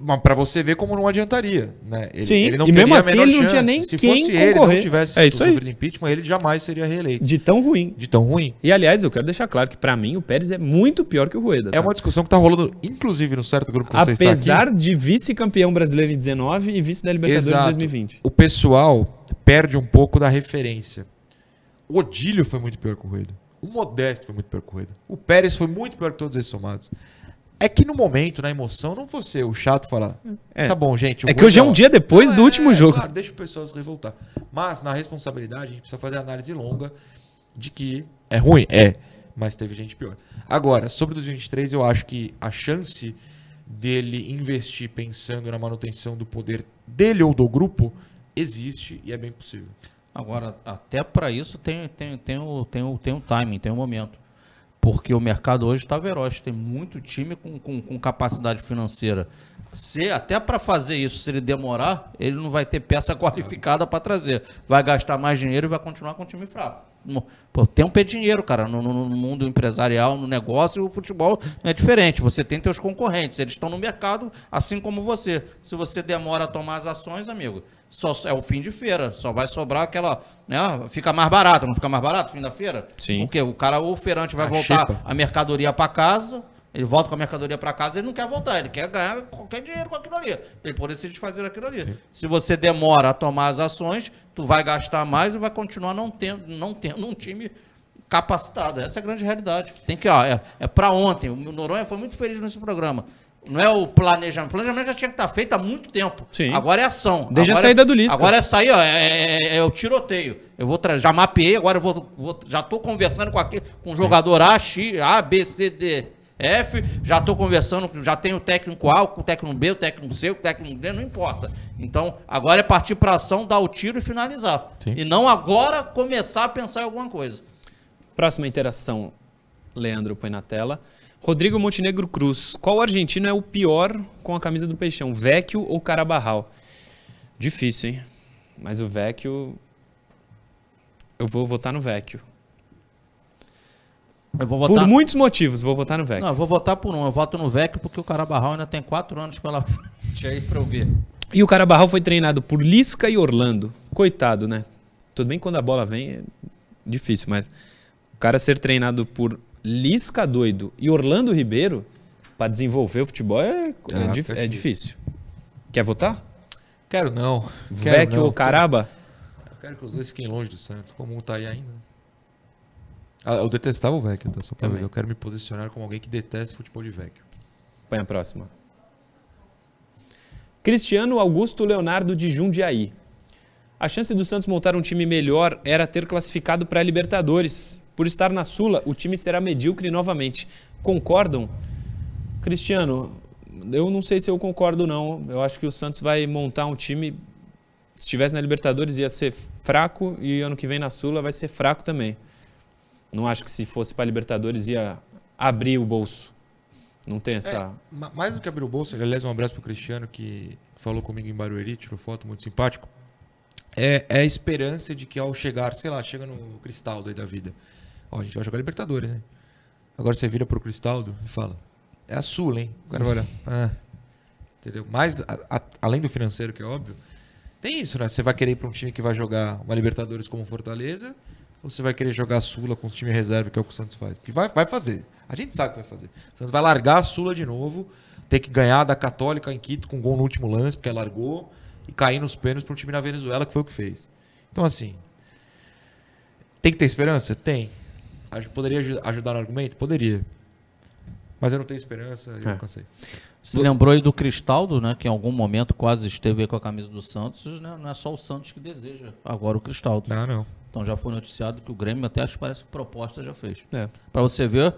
Mas pra você ver como não adiantaria, né? Ele, Sim, ele não e mesmo assim ele não tinha nem Se quem fosse ele, concorrer. não tivesse É isso aí. impeachment, ele jamais seria reeleito. De tão ruim. De tão ruim. E aliás, eu quero deixar claro que pra mim o Pérez é muito pior que o Rueda. É tá? uma discussão que tá rolando, inclusive, no certo grupo que você está Apesar aqui. de vice-campeão brasileiro em 19 e vice da Libertadores em Exato. 2020. O pessoal perde um pouco da referência. O Odílio foi muito pior que o Rueda. O Modesto foi muito pior que o Rueda. O Pérez foi muito pior que todos eles somados. É que no momento, na emoção, não fosse o chato falar. É. Tá bom, gente. o É que hoje é um dia depois Não, do é, último jogo. Claro, deixa o pessoal se revoltar. Mas na responsabilidade, a gente precisa fazer a análise longa de que é ruim, é, mas teve gente pior. Agora, sobre 2023, eu acho que a chance dele investir pensando na manutenção do poder dele ou do grupo existe e é bem possível. Agora, até para isso tem, tem, tem, o, tem, o, tem o timing, tem o momento. Porque o mercado hoje está veroz, tem muito time com, com, com capacidade financeira. Se, até para fazer isso, se ele demorar, ele não vai ter peça qualificada para trazer. Vai gastar mais dinheiro e vai continuar com o time fraco. Pô, tempo é dinheiro, cara. No, no- no mundo empresarial, no negócio, o futebol é diferente. Você tem teus concorrentes, eles estão no mercado, assim como você. Se você demora a tomar as ações, amigo, só é o fim de feira. Só vai sobrar aquela, né? Fica mais barato, não fica mais barato fim da feira? Sim. Porque o cara, o feirante vai A voltar a mercadoria para casa, Ele volta com a mercadoria para casa, ele não quer voltar, ele quer ganhar qualquer dinheiro com aquilo ali. Ele poder se desfazer daquilo ali. Se você demora a tomar as ações, tu vai gastar mais e vai continuar não tendo, não tendo um time capacitado. Essa é a grande realidade. Tem que, ó, é, é para ontem. O Noronha foi muito feliz nesse programa. Não é o planejamento. O planejamento já tinha que estar feito há muito tempo. Sim. Agora é ação. Desde a Agora é- saída do Lisca. Agora é sair, ó, é, é- é o tiroteio. Eu vou já mapeei, agora eu vou, vou- já estou conversando com, aquele, com o jogador A, X, A, B, C, D, F. Já estou conversando, já tenho o técnico A, com o técnico B, o técnico C, o técnico D, não importa. Então, agora é partir para ação, dar o tiro e finalizar. Sim. E não agora começar a pensar em alguma coisa. Próxima interação, Leandro põe na tela. Rodrigo Montenegro Cruz. Qual argentino é o pior com a camisa do Peixão? Vecchio ou Carabarral? Difícil, hein? Mas o Vecchio... Eu vou votar no Vecchio. Vou Por votar. muitos motivos, vou votar no Vecchio. Não, eu vou votar por um. Eu voto no Vecchio porque o Carabarral ainda tem quatro anos pela frente aí pra eu ver. E o Carabarral foi treinado por Lisca e Orlando. Coitado, né? Tudo bem que quando a bola vem é difícil, mas o cara ser treinado por Lisca doido e Orlando Ribeiro pra desenvolver o futebol é, é, Ah, dif- é difícil. Quer votar? Quero não. Vecchio ou Caraba? Eu quero que os dois fiquem longe do Santos. Como um tá aí ainda. Ah, eu detestava o Vecchio, tá? Só pra Também. ver. Eu quero me posicionar como alguém que detesta futebol de Vecchio. Põe a próxima. Cristiano Augusto Leonardo de Jundiaí. A chance do Santos montar um time melhor era ter classificado para a Libertadores. Por estar na Sula, o time será medíocre novamente. Concordam? Cristiano, eu não sei se eu concordo não. Eu acho que o Santos vai montar um time se estivesse na Libertadores ia ser fraco e ano que vem na Sula vai ser fraco também. Não acho que se fosse para a Libertadores ia abrir o bolso. Não tem essa É, ma- mais do que abrir o bolso, aliás, um abraço pro Cristiano que falou comigo em Barueri, tirou foto, muito simpático. É, é a esperança de que ao chegar, sei lá, chega no Cristaldo aí da vida. Ó, a gente vai jogar Libertadores, né? Agora você vira pro Cristaldo e fala: É a Sula, hein? O cara vai olhar. Ah, entendeu? Mais, a- a- além do financeiro, que é óbvio, tem isso, né? Você vai querer ir pra um time que vai jogar uma Libertadores como Fortaleza, ou você vai querer jogar a Sula com o time reserva, que é o que o Santos faz? Porque vai, vai fazer. A gente sabe que vai fazer. O Santos vai largar a Sula de novo, ter que ganhar da Católica em Quito com gol no último lance, porque largou, e cair nos pênaltis para um time na Venezuela, que foi o que fez. Então, assim. Tem que ter esperança? Tem. Poderia aju- ajudar no argumento? Poderia. Mas eu não tenho esperança, eu É. cansei. Você lembrou aí do Cristaldo, né? Que em algum momento quase esteve aí com a camisa do Santos, né? Não é só o Santos que deseja agora o Cristaldo. Não, não. Então já foi noticiado que o Grêmio até acho que parece que proposta já fez. É. Pra você ver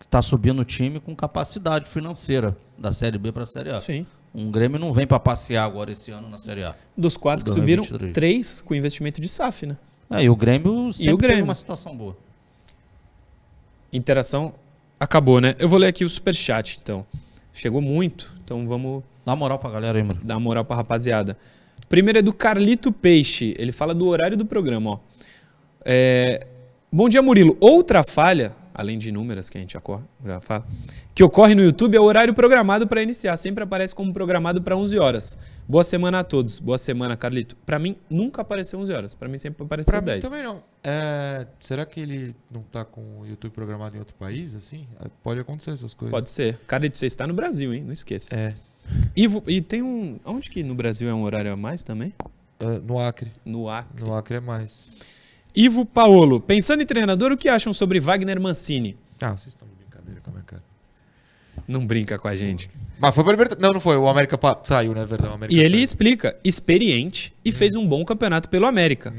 que tá subindo o time com capacidade financeira da Série B pra Série A. Sim. Um Grêmio não vem pra passear agora esse ano na Série A. Dos quatro que subiram, 2023. três com investimento de SAF, né? É, e o Grêmio sempre o Grêmio? teve uma situação boa. Interação acabou, né? Eu vou ler aqui o superchat, então. Chegou muito, então vamos Dá moral pra galera aí, mano. dar moral pra rapaziada. Primeiro é do Carlito Peixe. Ele fala do horário do programa, ó. É, Bom dia, Murilo. Outra falha, além de inúmeras que a gente já, corre, já fala, que ocorre no YouTube é o horário programado para iniciar. Sempre aparece como programado para 11 horas. Boa semana a todos. Boa semana, Carlito. Pra mim, nunca apareceu 11 horas. Pra mim, sempre apareceu Pra mim 10. também não. É, será que ele não tá com o YouTube programado em outro país, assim? É, Pode acontecer essas coisas. Pode ser. Carlito, você está no Brasil, hein? Não esqueça. É. E, e tem um. Onde que no Brasil é um horário a mais também? é, no Acre. No Acre. No Acre é mais. Ivo Paolo. Pensando em treinador, o que acham sobre Wagner Mancini? Ah, vocês estão de brincadeira com a minha cara. Não brinca com a gente. Mas foi pra Libertadores. Não, não foi. O América pa- saiu, né? Verdade. O E ele saiu. explica, experiente e fez um bom campeonato pelo América.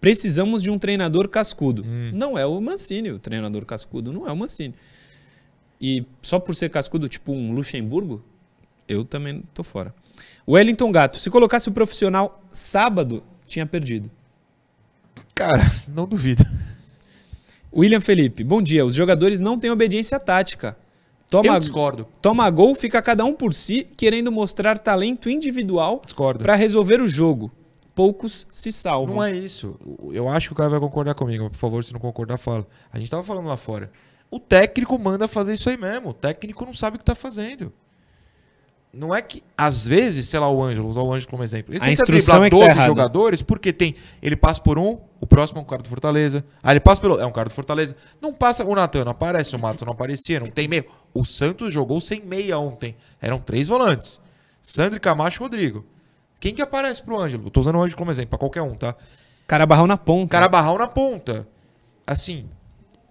Precisamos de um treinador cascudo. Não é o Mancini, o treinador cascudo não é o Mancini. E só por ser cascudo, tipo um Luxemburgo, eu também tô fora. Wellington Gato, se colocasse o profissional sábado, tinha perdido. Cara, não duvido. William Felipe, bom dia. Os jogadores não têm obediência tática. Toma, Eu discordo. toma gol, fica cada um por si, querendo mostrar talento individual para resolver o jogo. Poucos se salvam. Não é isso. Eu acho que o cara vai concordar comigo. mas, Por favor, se não concordar, fala. A gente tava falando lá fora. O técnico manda fazer isso aí mesmo. O técnico não sabe o que tá fazendo. Não é que, às vezes, sei lá, o Ângelo, vou usar o Ângelo como exemplo. Ele A tenta instrução driblar é que tá 12 errada. jogadores porque tem. Ele passa por um, o próximo é um cara do Fortaleza. Aí ele passa pelo. É um cara do Fortaleza. Não passa o Natan, não aparece, o Matos não aparecia, não tem meio. o Santos jogou sem meia ontem. Eram três volantes. Sandro, Camacho e Rodrigo. Quem que aparece pro Ângelo? Tô usando o Ângelo como exemplo, pra qualquer um, tá? Carabarral na ponta. Carabarral na ponta. Assim,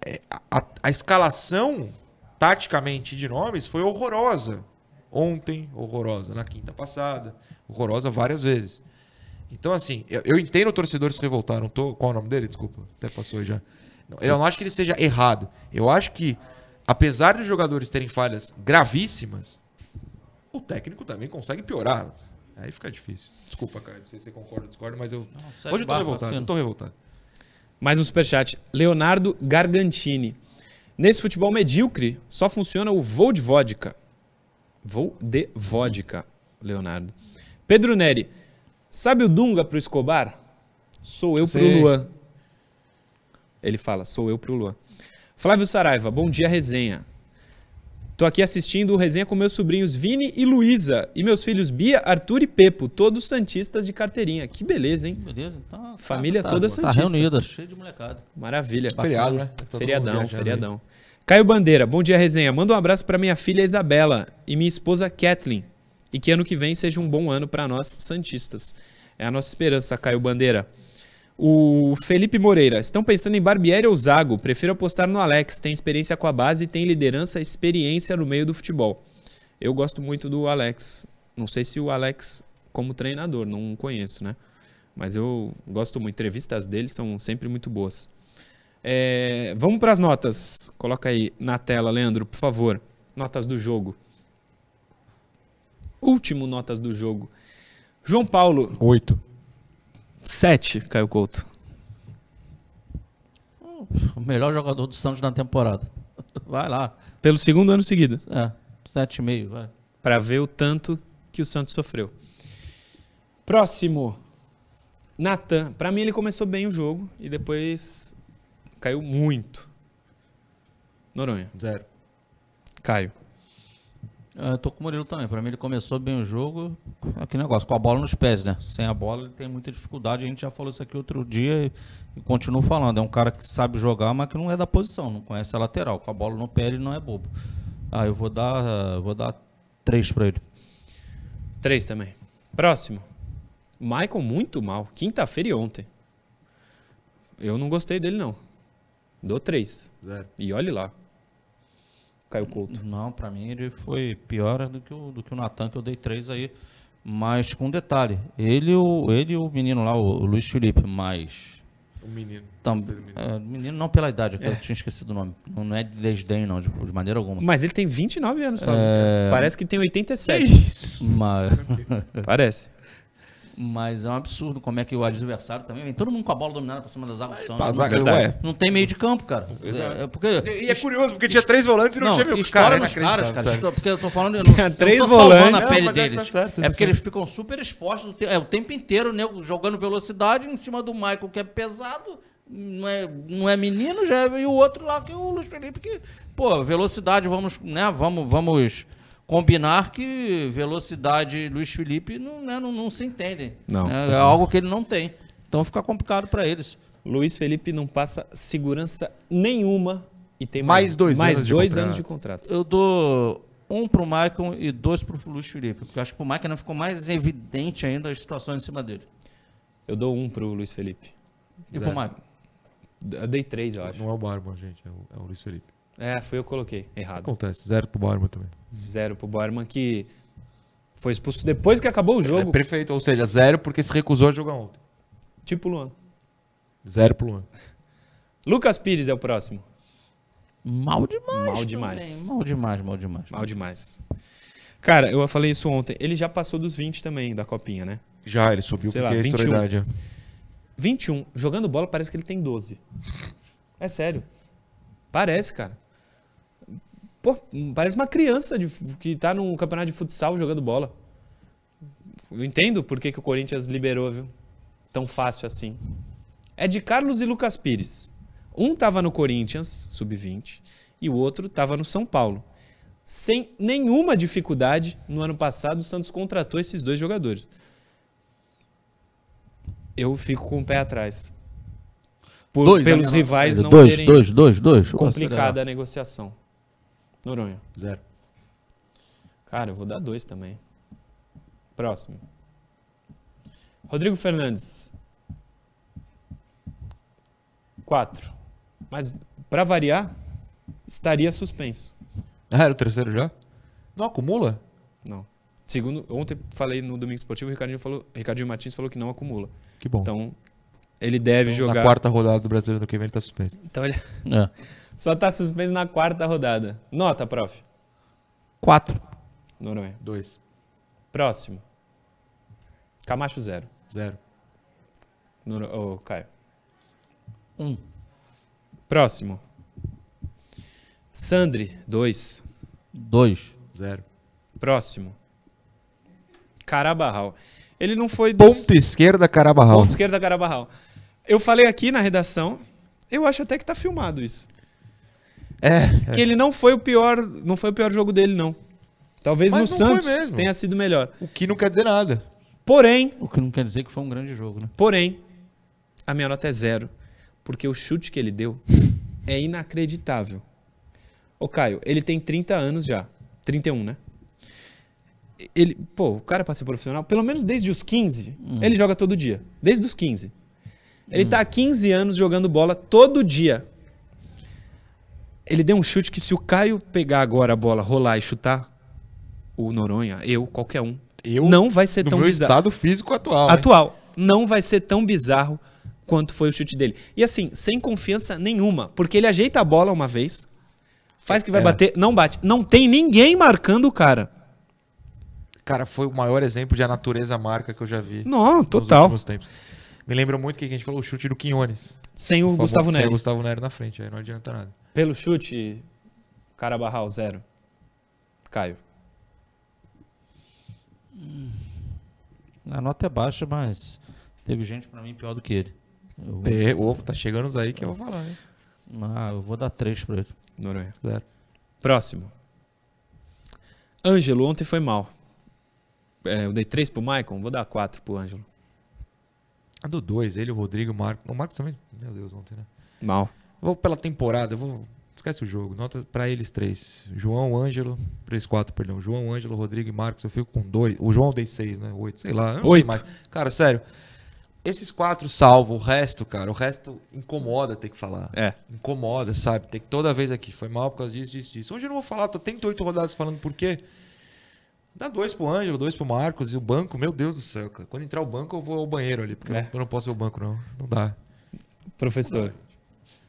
é, a, a escalação, taticamente, de nomes foi horrorosa. Ontem, horrorosa. Na quinta passada, horrorosa várias vezes. Então, assim, eu, eu entendo o torcedor se revoltar. Não tô. Qual é o nome dele? Desculpa, até passou aí já. Não, Eu não acho que ele seja errado. Eu acho que, apesar dos jogadores terem falhas gravíssimas, o técnico também consegue piorá-las. Aí fica difícil. Desculpa, cara. Não sei se você concorda ou discorda, mas eu. segue Hoje eu tô barco, revoltado. assino. Eu tô revoltado. Mais um superchat. Leonardo Gargantini. Nesse futebol medíocre, só funciona o voo de vodka. Voo de vodka, Leonardo. Pedro Neri. Sabe o Dunga pro Escobar? Sou eu pro Sei. Luan. Ele fala, sou eu pro Luan. Flávio Saraiva, bom dia, resenha. Tô aqui assistindo o resenha com meus sobrinhos Vini e Luísa e meus filhos Bia, Arthur e Pepo, todos santistas de carteirinha. Que beleza, hein? Beleza, então. Família tá, toda tá santista. reunida, cheio de molecada. Maravilha. Feriado, né? Tá todo Feriadão, viajando aí. feriadão. Caio Bandeira, bom dia, resenha. Manda um abraço para minha filha Isabela e minha esposa Kathleen. E que ano que vem seja um bom ano para nós santistas. É a nossa esperança, Caio Bandeira. O Felipe Moreira, estão pensando em Barbieri ou Zago? Prefiro apostar no Alex, tem experiência com a base e tem liderança, experiência no meio do futebol. Eu gosto muito do Alex. Não sei se o Alex como treinador, não conheço, né? Mas eu gosto muito. Entrevistas dele são sempre muito boas. É, vamos para as notas. Coloca aí na tela, Leandro, por favor. Notas do jogo. Último notas do jogo. João Paulo, Oito. 7, Caio Couto. O melhor jogador do Santos na temporada. Vai lá. Pelo segundo ano seguido. É, 7,5, vai. Para ver o tanto que o Santos sofreu. Próximo. Natan. Para mim ele começou bem o jogo e depois caiu muito. Noronha. Zero. Caio. Eu tô com o Murilo também. Pra mim ele começou bem o jogo. Aquele negócio, com a bola nos pés, né? Sem a bola ele tem muita dificuldade. A gente já falou isso aqui outro dia e, e continuo falando. É um cara que sabe jogar, mas que não é da posição, não conhece a lateral. Com a bola no pé ele não é bobo. Ah, eu vou dar, vou dar três pra ele. Três também. Próximo. Michael muito mal. Quinta-feira e ontem. Eu não gostei dele, não. Dou três. Zero. E olhe lá. Caio Couto. Não, pra mim ele foi pior do que o, do que o Natan, que eu dei três aí. Mas com um detalhe. Ele e o, ele o menino lá, o, o Luiz Felipe, mas. Um menino. Tam, menino. é, menino não pela idade, que eu tinha esquecido o nome. Não, não é de desdém, não, de, de maneira alguma. Mas ele tem 29 anos só. É. Parece que tem 87. Isso. Mas, Parece. mas é um absurdo como é que o adversário também vem todo mundo com a bola dominada pra cima da zaga do Santos. A Não, zaga, verdade. ué. não tem meio de campo, cara. É, é porque. E é curioso, porque tinha três volantes e não, Não, tinha meio história é nos caras, cara. Porque eu tô falando. Eu Tinha não, três eu não tô salvando volantes. a Não, pele mas é que deles. tá certo, é tá porque certo. eles ficam super expostos é, o tempo inteiro, né, jogando velocidade em cima do Michael, que é pesado. Não é, não é menino, já é- e o outro lá, que é o Luiz Felipe, que, pô, velocidade, vamos, né, vamos, vamos combinar que velocidade e Luiz Felipe não, né, não, não se entendem. Não. né, é algo que ele não tem. Então fica complicado pra eles. Luiz Felipe não passa segurança nenhuma e tem Mais mais, dois mais anos de dois contrato. anos de contrato. Eu dou um pro Michael e dois pro Luiz Felipe, porque eu acho que o não ficou mais evidente ainda as situações em cima dele. Eu dou um pro Luiz Felipe. E Zero. pro Michael? Eu dei três, eu acho. Não é o Barba, gente, é o, é o Luiz Felipe. É, foi eu que coloquei. Errado. Acontece, zero pro Barba também. Zero pro Borman, que foi expulso depois que acabou o É jogo. perfeito, ou seja, zero porque se recusou a jogar ontem. Tipo Luan. Zero pro Luan. Lucas Pires é o próximo. Mal demais. Mal demais. também, Mal demais, mal demais. Mal demais. Cara, eu falei isso ontem. Ele já passou dos 20 também da copinha, né? Já, ele subiu Sei porque lá, é 21. idade. é. 21. Jogando bola parece que ele tem 12. É sério. Parece, cara. Pô, parece uma criança de- que tá num campeonato de futsal jogando bola. Eu entendo por que, que o Corinthians liberou, viu? Tão fácil assim. É de Carlos e Lucas Pires. Um tava no Corinthians, sub-20, e o outro tava no São Paulo. Sem nenhuma dificuldade, no ano passado, o Santos contratou esses dois jogadores eu fico com o pé atrás. Por- Dois, pelos né? rivais não dois, terem dois, dois, dois. complicada a negociação. Noronha. Zero. Cara, eu vou dar dois também. Próximo. Rodrigo Fernandes. Quatro. Mas, pra variar, estaria suspenso. Ah, era o terceiro já? Não acumula? Não. Segundo, ontem falei no Domingo Esportivo, o Ricardinho, falou, Ricardinho Martins falou que não acumula. Que bom. Então, ele deve Então, jogar. Na quarta rodada do Brasileiro do que vem ele tá suspenso. Então, ele É. só tá suspenso na quarta rodada. Nota, prof. Quatro. Noronha. Dois. Próximo. Camacho, zero. Zero. Noro... Ô, Caio. Um. Próximo. Sandri, dois. Dois. Zero. Próximo. Carabarral. Ele não foi dos... Ponta esquerda, Carabarral. Ponto esquerda, Carabarral. Eu falei aqui na redação, eu acho até que tá filmado isso. É. Que ele não foi o pior, não foi o pior jogo dele, não. Talvez Mas no Santos tenha sido melhor. O que não quer dizer nada. Porém, O que não quer dizer que foi um grande jogo, né? porém, a minha nota é zero. Porque o chute que ele deu é inacreditável. Ô, Caio, ele tem 30 anos já. 31, né? Ele, pô, o cara pra ser profissional, pelo menos desde os 15, ele joga todo dia. Desde os 15. Ele tá há 15 anos jogando bola todo dia. Ele deu um chute que se o Caio pegar agora a bola, rolar e chutar, o Noronha, eu, qualquer um, Eu, não vai ser no tão meu bizarro estado físico atual. hein? atual não vai ser tão bizarro quanto foi o chute dele. E assim, sem confiança nenhuma, porque ele ajeita a bola uma vez, faz que vai É. bater, não bate. Não tem ninguém marcando o cara. Cara, foi o maior exemplo de a natureza marca que eu já vi. Não, total. Me lembra muito que a gente falou o chute do Quinones. Sem o Famoso- Gustavo sem Nery. o Gustavo Nery na frente, aí não adianta nada. Pelo chute, Carabarral, zero. Caio. A nota é baixa, mas teve gente pra mim pior do que ele. Eu, ô, tá chegando uns aí que eu vou falar, hein? ah, eu vou dar três pra ele. Noronha. Zero. Próximo. Ângelo, ontem foi mal. É, eu dei três pro Maicon, vou dar quatro pro Ângelo. A do dois, ele, o Rodrigo, o Marcos. O Marcos também, meu Deus, ontem, né? Mal. Vou pela temporada, eu vou. Esquece o jogo. Nota pra eles três. João, Ângelo. Três, quatro, perdão. João, Ângelo, Rodrigo e Marcos. Eu fico com dois. O João dei seis, né? Oito, sei lá. Oito. sei mais. Cara, sério. Esses quatro salvo, o resto, cara, o resto incomoda ter que falar. É. Incomoda, sabe? Tem que toda vez aqui. Foi mal por causa disso, disso, disso. Hoje eu não vou falar, tô 38 rodadas falando por quê. Dá dois pro Ângelo, dois pro Marcos e o banco, meu Deus do céu, cara. Quando entrar o banco, eu vou ao banheiro ali, porque É. eu não posso ir ao banco, não. Não dá. Professor.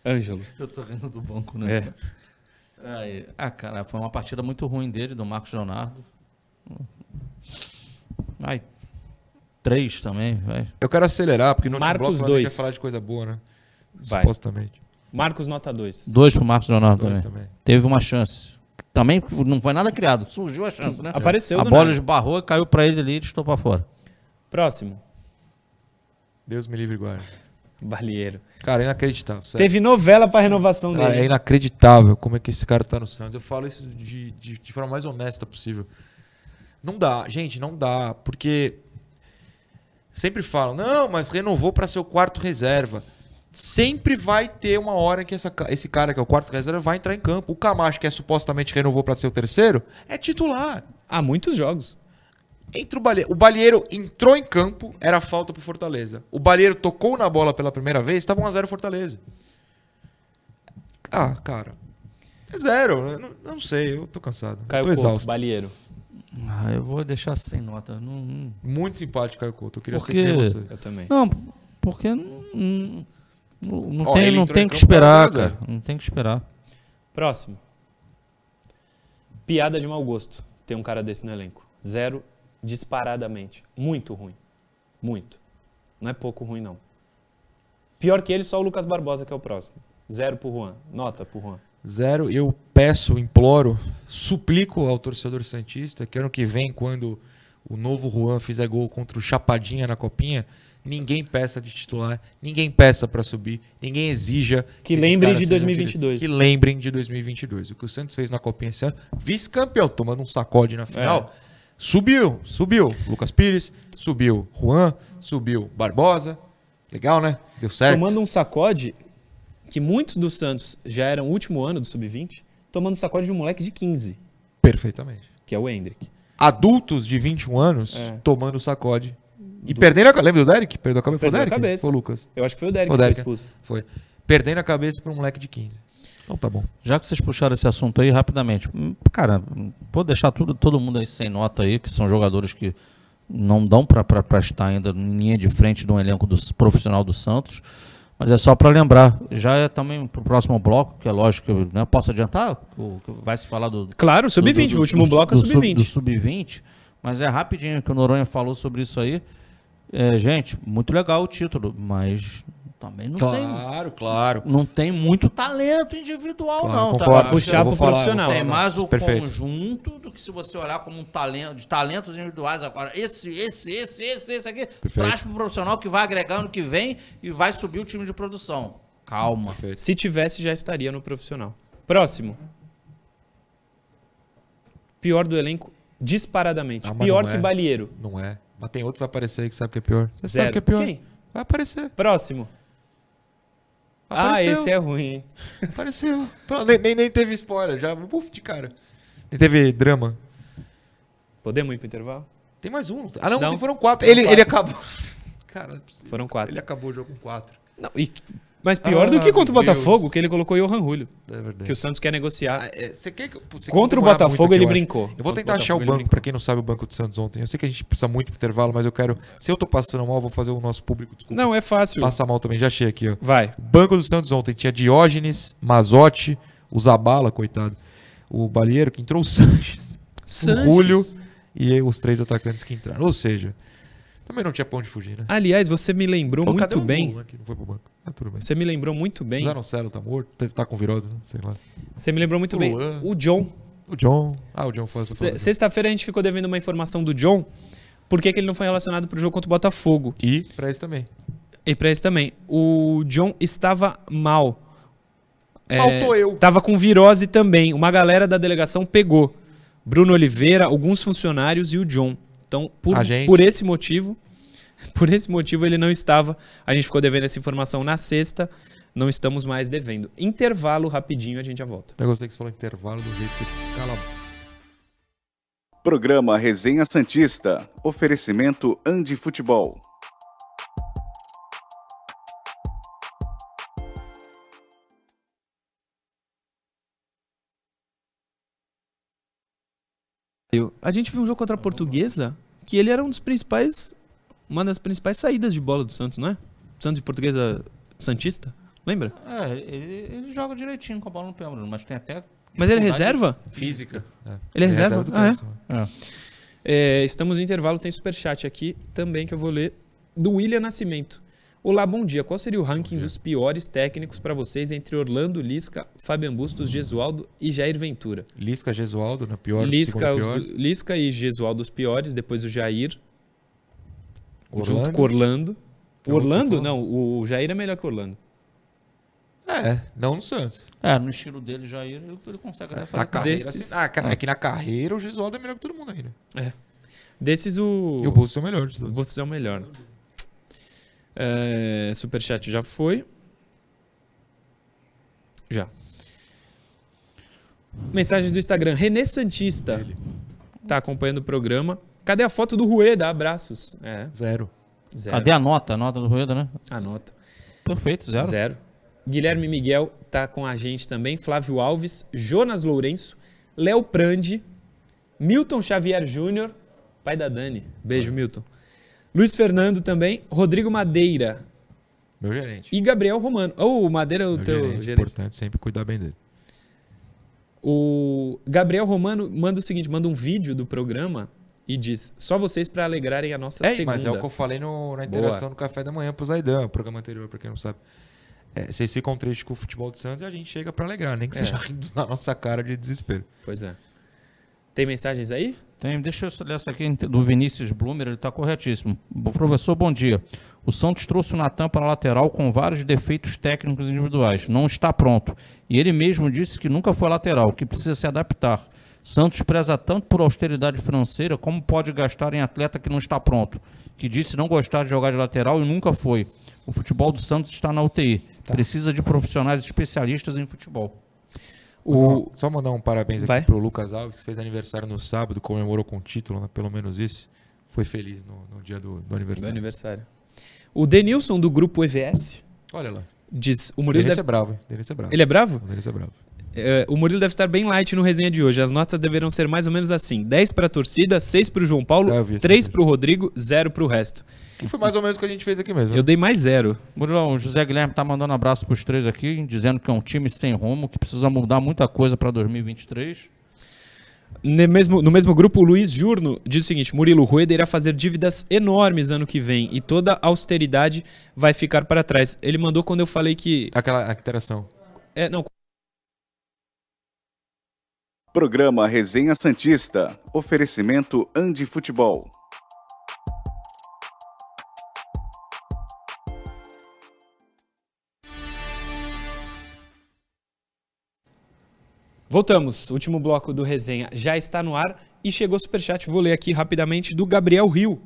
Ângelo. Eu tô rindo do banco, né? É. Aí, ah, cara, foi uma partida muito ruim dele, do Marcos Leonardo. Ai, três também, vai. Eu quero acelerar, porque no último Marcos bloco nós a gente dois. falar de coisa boa, né? Vai. Supostamente. Marcos, nota 2. Dois pro Marcos Leonardo Dois também. também. Teve uma chance. Também não foi nada criado, surgiu a chance, né? Apareceu A bola nada. esbarrou, caiu pra ele ali e estou pra fora. Próximo. Deus me livre e guarde. Balieiro. Cara, é inacreditável. sério. Teve novela pra renovação Cara, é dele. inacreditável como é que esse cara tá no Santos. Eu falo isso de, de, de forma mais honesta possível. Não dá, gente, não dá. Porque sempre falam, não, mas renovou para ser o quarto reserva. Sempre vai ter uma hora que essa esse cara que é o quarto reserva vai entrar em campo. O Camacho, que é supostamente renovou para ser o terceiro, é titular. Há muitos jogos. Entra o Balieiro. O Balieiro entrou em campo, era falta pro Fortaleza. O Balieiro tocou na bola pela primeira vez, estava 1x0 Fortaleza. Ah, cara. É zero. Eu não, eu não sei, eu tô cansado. Caio tô Couto. Balieiro. Ah, eu vou deixar sem nota. Não, não- Muito simpático, Caio Couto. Eu queria Por ser você. Eu também. não porque não, não, não Ó, tem, não tem em que esperar, cara. Não tem que esperar. Próximo. Piada de mau gosto. Tem um cara desse no elenco. Zero disparadamente. Muito ruim. Muito. Não é pouco ruim, não. Pior que ele, só o Lucas Barbosa, que é o próximo. Zero pro Juan. Nota pro Juan. Zero. Eu peço, imploro, suplico ao torcedor Santista que ano que vem, quando o novo Juan fizer gol contra o Chapadinha na Copinha, ninguém peça de titular, ninguém peça pra subir, ninguém exija Que lembrem de sejam 2022. Que lembrem de 2022. O que o Santos fez na Copinha esse ano, vice-campeão, tomando um sacode na final. É. Subiu, subiu. Lucas Pires, subiu. Juan, subiu. Barbosa. Legal, né? Deu certo. Tomando um sacode que muitos do Santos já eram o último ano do Sub-20 tomando sacode de um moleque de 15, Perfeitamente. que é o Hendrick. Adultos de 21 anos É. tomando sacode. E perdendo a cabeça. Lembra do Derek? Perdeu a cabeça. Foi o Perdeu Derek? cabeça. Foi o Lucas. Eu acho que foi o Derek Foi o que foi Derek. expulso. Foi. Perdendo a cabeça pra um moleque de 15. Então tá bom. Já que vocês puxaram esse assunto aí rapidamente, hum, cara, vou deixar tudo, todo mundo aí sem nota aí, que são jogadores que não dão pra estar ainda em linha de frente de um elenco do, profissional do Santos. Mas é só pra lembrar, já é também pro próximo bloco, que é lógico que eu né, posso adiantar, o, que vai se falar do, Claro, sub-20. do- do- O último do- bloco é do sub- sub-20. Do sub-20. Mas é rapidinho que o Noronha falou sobre isso aí. É, gente, muito legal o título, mas também não tem. Claro, claro. Não tem muito talento individual, Claro, não. concordo. Tá? Puxar pro falar, profissional. Tem falar. mais o Perfeito. conjunto do que se você olhar como um talento, de talentos individuais agora. Esse, esse, esse, esse, esse aqui. Perfeito. Traz pro profissional que vai agregando, que vem e vai subir o time de produção. Calma. Perfeito. Se tivesse, já estaria no profissional. Próximo. Pior do elenco, disparadamente. Ah, Pior que é. Balieiro. Não é. Mas tem outro que vai aparecer aí que sabe que é pior. Você Zero. sabe que é pior. Quem? Vai aparecer. Próximo. Ah, Apareceu. esse é ruim, hein? Apareceu. Pronto, nem, nem, nem teve spoiler, já. Buf de cara. Nem teve drama. Podemos ir pro intervalo? Tem mais um. Ah, não, Não. foram quatro. Foram ele, quatro. ele acabou. Cara, não é. Foram quatro. Ele acabou o jogo com quatro. Não, e- mas pior Ah, do que contra o meu Deus. Botafogo, que ele colocou o Johan Julio. É verdade. Que o Santos quer negociar. Ah, é, você quer Contra o Botafogo, muito ele eu brincou. Eu vou Contra tentar achar o Botafogo, banco, pra quem não sabe o banco do Santos ontem. Eu sei que a gente precisa muito pro intervalo, mas eu quero. Se eu tô passando mal, eu vou fazer o nosso público. Desculpa. Não, é fácil. Passa mal também, já achei aqui, ó. Vai. Banco do Santos ontem tinha Diógenes, Mazotti, o Zabala, coitado, o Balieiro, que entrou o Sanches, Sanches. o Julio e os três atacantes que entraram. Ou seja, também não tinha pão de fugir, né? Aliás, você me lembrou Pô, muito bem. Né, não foi pro banco. Ah, tudo bem. Você me lembrou muito bem. O Zanocelo tá morto, deve tá com virose, né? Sei lá. Você me lembrou muito O bem. Luan. O John. O John. Ah, o John foi Se-. Sexta-feira a gente ficou devendo uma informação do John. Por que, que ele não foi relacionado pro jogo contra o Botafogo? E pra esse também. E pra esse também. O John estava mal. É, Faltou eu. Tava com virose também. Uma galera da delegação pegou. Bruno Oliveira, alguns funcionários e o John. Então, por, por esse motivo, por esse motivo ele não estava. A gente ficou devendo essa informação na sexta. Não estamos mais devendo. Intervalo rapidinho, a gente já volta. Eu gostei que você falou intervalo do jeito que cala a boca. Programa Resenha Santista. Oferecimento Andi Futebol. A gente viu um jogo contra a Portuguesa que ele era um dos principais, uma das principais saídas de bola do Santos, não é? Santos e Portuguesa Santista, lembra? É, ele, ele joga direitinho com a bola no pé, Bruno, mas tem até. Mas ele é reserva? Física. Ele é reserva? do Ah, é? Né? É, estamos no intervalo, tem superchat aqui também que eu vou ler do William Nascimento. Olá, bom dia. Qual seria o ranking dos piores técnicos para vocês entre Orlando, Lisca, Fabian Bustos, Gesualdo e Jair Ventura? Lisca, Gesualdo, na pior. Lisca, os pior. do- Lisca e Gesualdo os piores, depois o Jair, junto Orlando. com o Orlando. O é outro Orlando? Não, o Jair é melhor que o Orlando. É, não no Santos. É, no estilo dele, Jair, ele, consegue até Na fazer. carreira, desses- assim, ah, cara, é que na carreira o Gesualdo é melhor que todo mundo ainda. Desses, o. E o Bustos é o melhor de O. Bustos é o melhor. É, superchat já foi. Já. Mensagens do Instagram. Renê Santista. Tá acompanhando o programa. Cadê a foto do Rueda? Abraços. É, Zero. zero. Cadê a nota? A nota do Rueda, né? Anota. Perfeito, zero. Zero. Guilherme Miguel tá com a gente também. Flávio Alves, Jonas Lourenço, Léo Prandi, Milton Xavier Júnior, pai da Dani. Beijo, Milton. Luiz Fernando também, Rodrigo Madeira Meu gerente. e Gabriel Romano. Oh, o Madeira é o Meu teu gerente. gerente. Importante sempre cuidar bem dele. O Gabriel Romano manda o seguinte, manda um vídeo do programa e diz: "Só vocês para alegrarem a nossa É, segunda". mas é o que eu falei no- na interação do café da manhã pro Zaidan, o programa anterior, pra quem não sabe. É, vocês ficam tristes com o futebol do Santos e a gente chega pra alegrar, nem que É. seja rindo na nossa cara de desespero. Pois é. Tem mensagens aí? Tem, deixa eu ler essa aqui do Vinícius Blumer, ele está corretíssimo. Professor, bom dia. O Santos trouxe o Natan para a lateral com vários defeitos técnicos individuais. Não está pronto. E ele mesmo disse que nunca foi lateral, que precisa se adaptar. Santos preza tanto por austeridade financeira como pode gastar em atleta que não está pronto. Que disse não gostar de jogar de lateral e nunca foi. O futebol do Santos está na UTI. Precisa de profissionais especialistas em futebol. O... Só mandar um parabéns Vai. aqui pro Lucas Alves, que fez aniversário no sábado, comemorou com título, né? pelo menos isso. Foi feliz no, no dia do, do do aniversário. aniversário. O Denilson do grupo EVS Olha lá. diz: o Murilo Denilson deve... é bravo? Denilson é bravo. Ele é bravo? O Denilson é bravo. É, o Murilo deve estar bem light no resenha de hoje. As notas deverão ser mais ou menos assim: 10 para a torcida, 6 para o João Paulo, Ah, eu vi essa 3 mensagem. para o Rodrigo, 0 para o resto. Que foi mais ou menos o que a gente fez aqui mesmo. Eu dei mais zero. Murilão, o José Guilherme tá mandando abraço pros três aqui, dizendo que é um time sem rumo, que precisa mudar muita coisa pra 2023. No mesmo, no mesmo grupo, o Luiz Jurno diz o seguinte: Murilo Rueda irá fazer dívidas enormes ano que vem e toda a austeridade vai ficar para trás. Ele mandou quando eu falei que. Aquela interação. É, não, Programa Resenha Santista. Oferecimento Andi Futebol. Voltamos. Último bloco do resenha já está no ar e chegou o superchat. Vou ler aqui rapidamente do Gabriel Rio.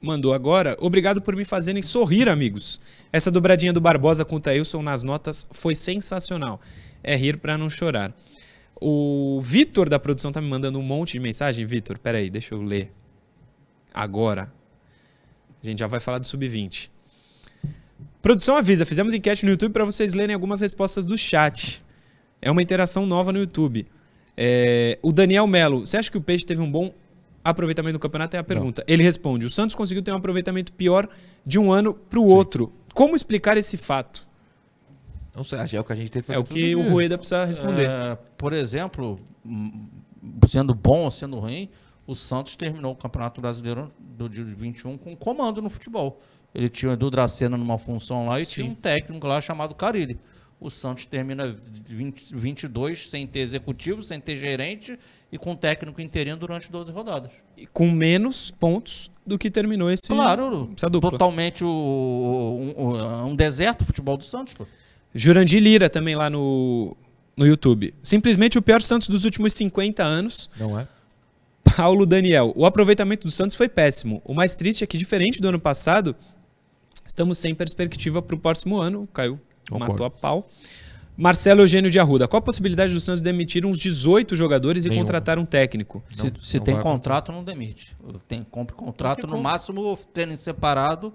Mandou agora. Obrigado por me fazerem sorrir, amigos. Essa dobradinha do Barbosa com o Thailson nas notas foi sensacional. É rir pra não chorar. O Vitor da produção tá me mandando um monte de mensagem. Vitor, peraí, deixa eu ler. Agora. A gente já vai falar do Sub-20. Produção avisa, fizemos enquete no YouTube para vocês lerem algumas respostas do chat. É uma interação nova no YouTube. É, o Daniel Melo, você acha que o Peixe teve um bom aproveitamento no campeonato? É a pergunta. Ele responde: o Santos conseguiu ter um aproveitamento pior de um ano para o outro. Como explicar esse fato? Não sei, é o que a gente tem que fazer. É o que o dia. Rueda precisa responder. É, por exemplo, hum, sendo bom ou sendo ruim, o Santos terminou o Campeonato Brasileiro do de 21 com comando no futebol. Ele tinha o Edu Dracena numa função lá e Sim. tinha um técnico lá chamado Carilli. O Santos termina 20, 22 sem ter executivo, sem ter gerente e com técnico interino durante 12 rodadas. E Com menos pontos do que terminou esse. Claro, essa dupla. totalmente o- um, um- um deserto o futebol do Santos. Pô. Jurandir Lira também lá no, no YouTube. Simplesmente o pior Santos dos últimos 50 anos. Não é? Paulo Daniel. O aproveitamento do Santos foi péssimo. O mais triste é que, diferente do ano passado, estamos sem perspectiva para o próximo ano. Caiu, Concordo. matou a pau. Marcelo Eugênio de Arruda. Qual a possibilidade do Santos demitir uns 18 jogadores e Nenhuma. contratar um técnico? Se, Não- se não tem contrato, não demite. Tem, compre contrato, no máximo tendo separado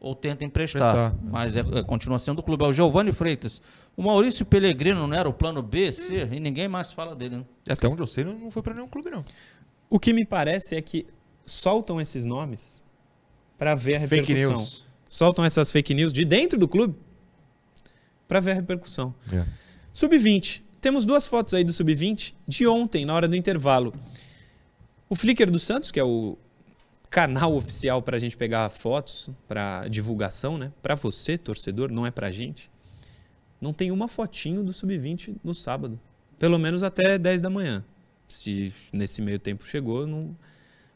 ou tenta emprestar. Emprestar. Mas é, é- continua sendo do clube. É o Giovanni Freitas. O Maurício Pellegrino não era o plano B, C, e ninguém mais fala dele. Né? Até onde eu sei, não não foi pra nenhum clube, não. O que me parece é que soltam esses nomes para ver a Fake repercussão. news. Soltam essas fake news de dentro do clube para ver a repercussão. É. Sub-20. Temos duas fotos aí do Sub-20 de ontem, na hora do intervalo. O Flickr do Santos, que é o canal oficial para a gente pegar fotos para divulgação, né? Para você, torcedor, não é para gente. Não tem uma fotinho do Sub-20 no sábado. Pelo menos até 10 da manhã. Se nesse meio tempo chegou, não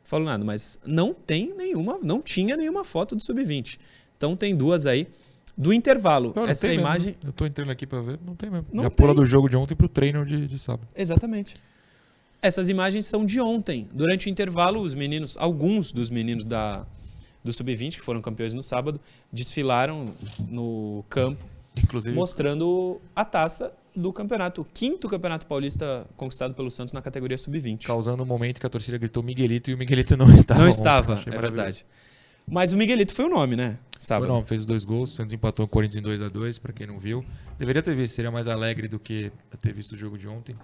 falo nada. Mas não tem nenhuma, não tinha nenhuma foto do Sub-20. Então tem duas aí. Do intervalo, Não, não essa mesmo. imagem. Eu tô entrando aqui pra ver, não tem mesmo. Não Já pula tem. do jogo de ontem pro treino de, de sábado. Exatamente. Essas imagens são de ontem. Durante o intervalo, os meninos, alguns dos meninos da, do Sub-20, que foram campeões no sábado, desfilaram no campo, Inclusive, mostrando a taça do campeonato. O quinto campeonato paulista conquistado pelo Santos na categoria Sub-20. causando um momento que a torcida gritou Miguelito e o Miguelito não estava. Não estava, é verdade. Mas o Miguelito foi o nome, né? Foi Sábado. não, fez os dois gols, o Santos empatou o Corinthians em 2x2, pra quem não viu. Deveria ter visto, seria mais alegre do que ter visto o jogo de ontem.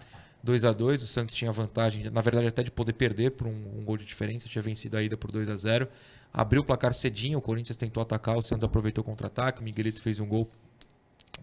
2 a 2 o Santos tinha vantagem, na verdade até de poder perder por um, um gol de diferença, tinha vencido a ida por 2 a 0 Abriu o placar cedinho, o Corinthians tentou atacar, o Santos aproveitou o contra-ataque, o Miguelito fez um gol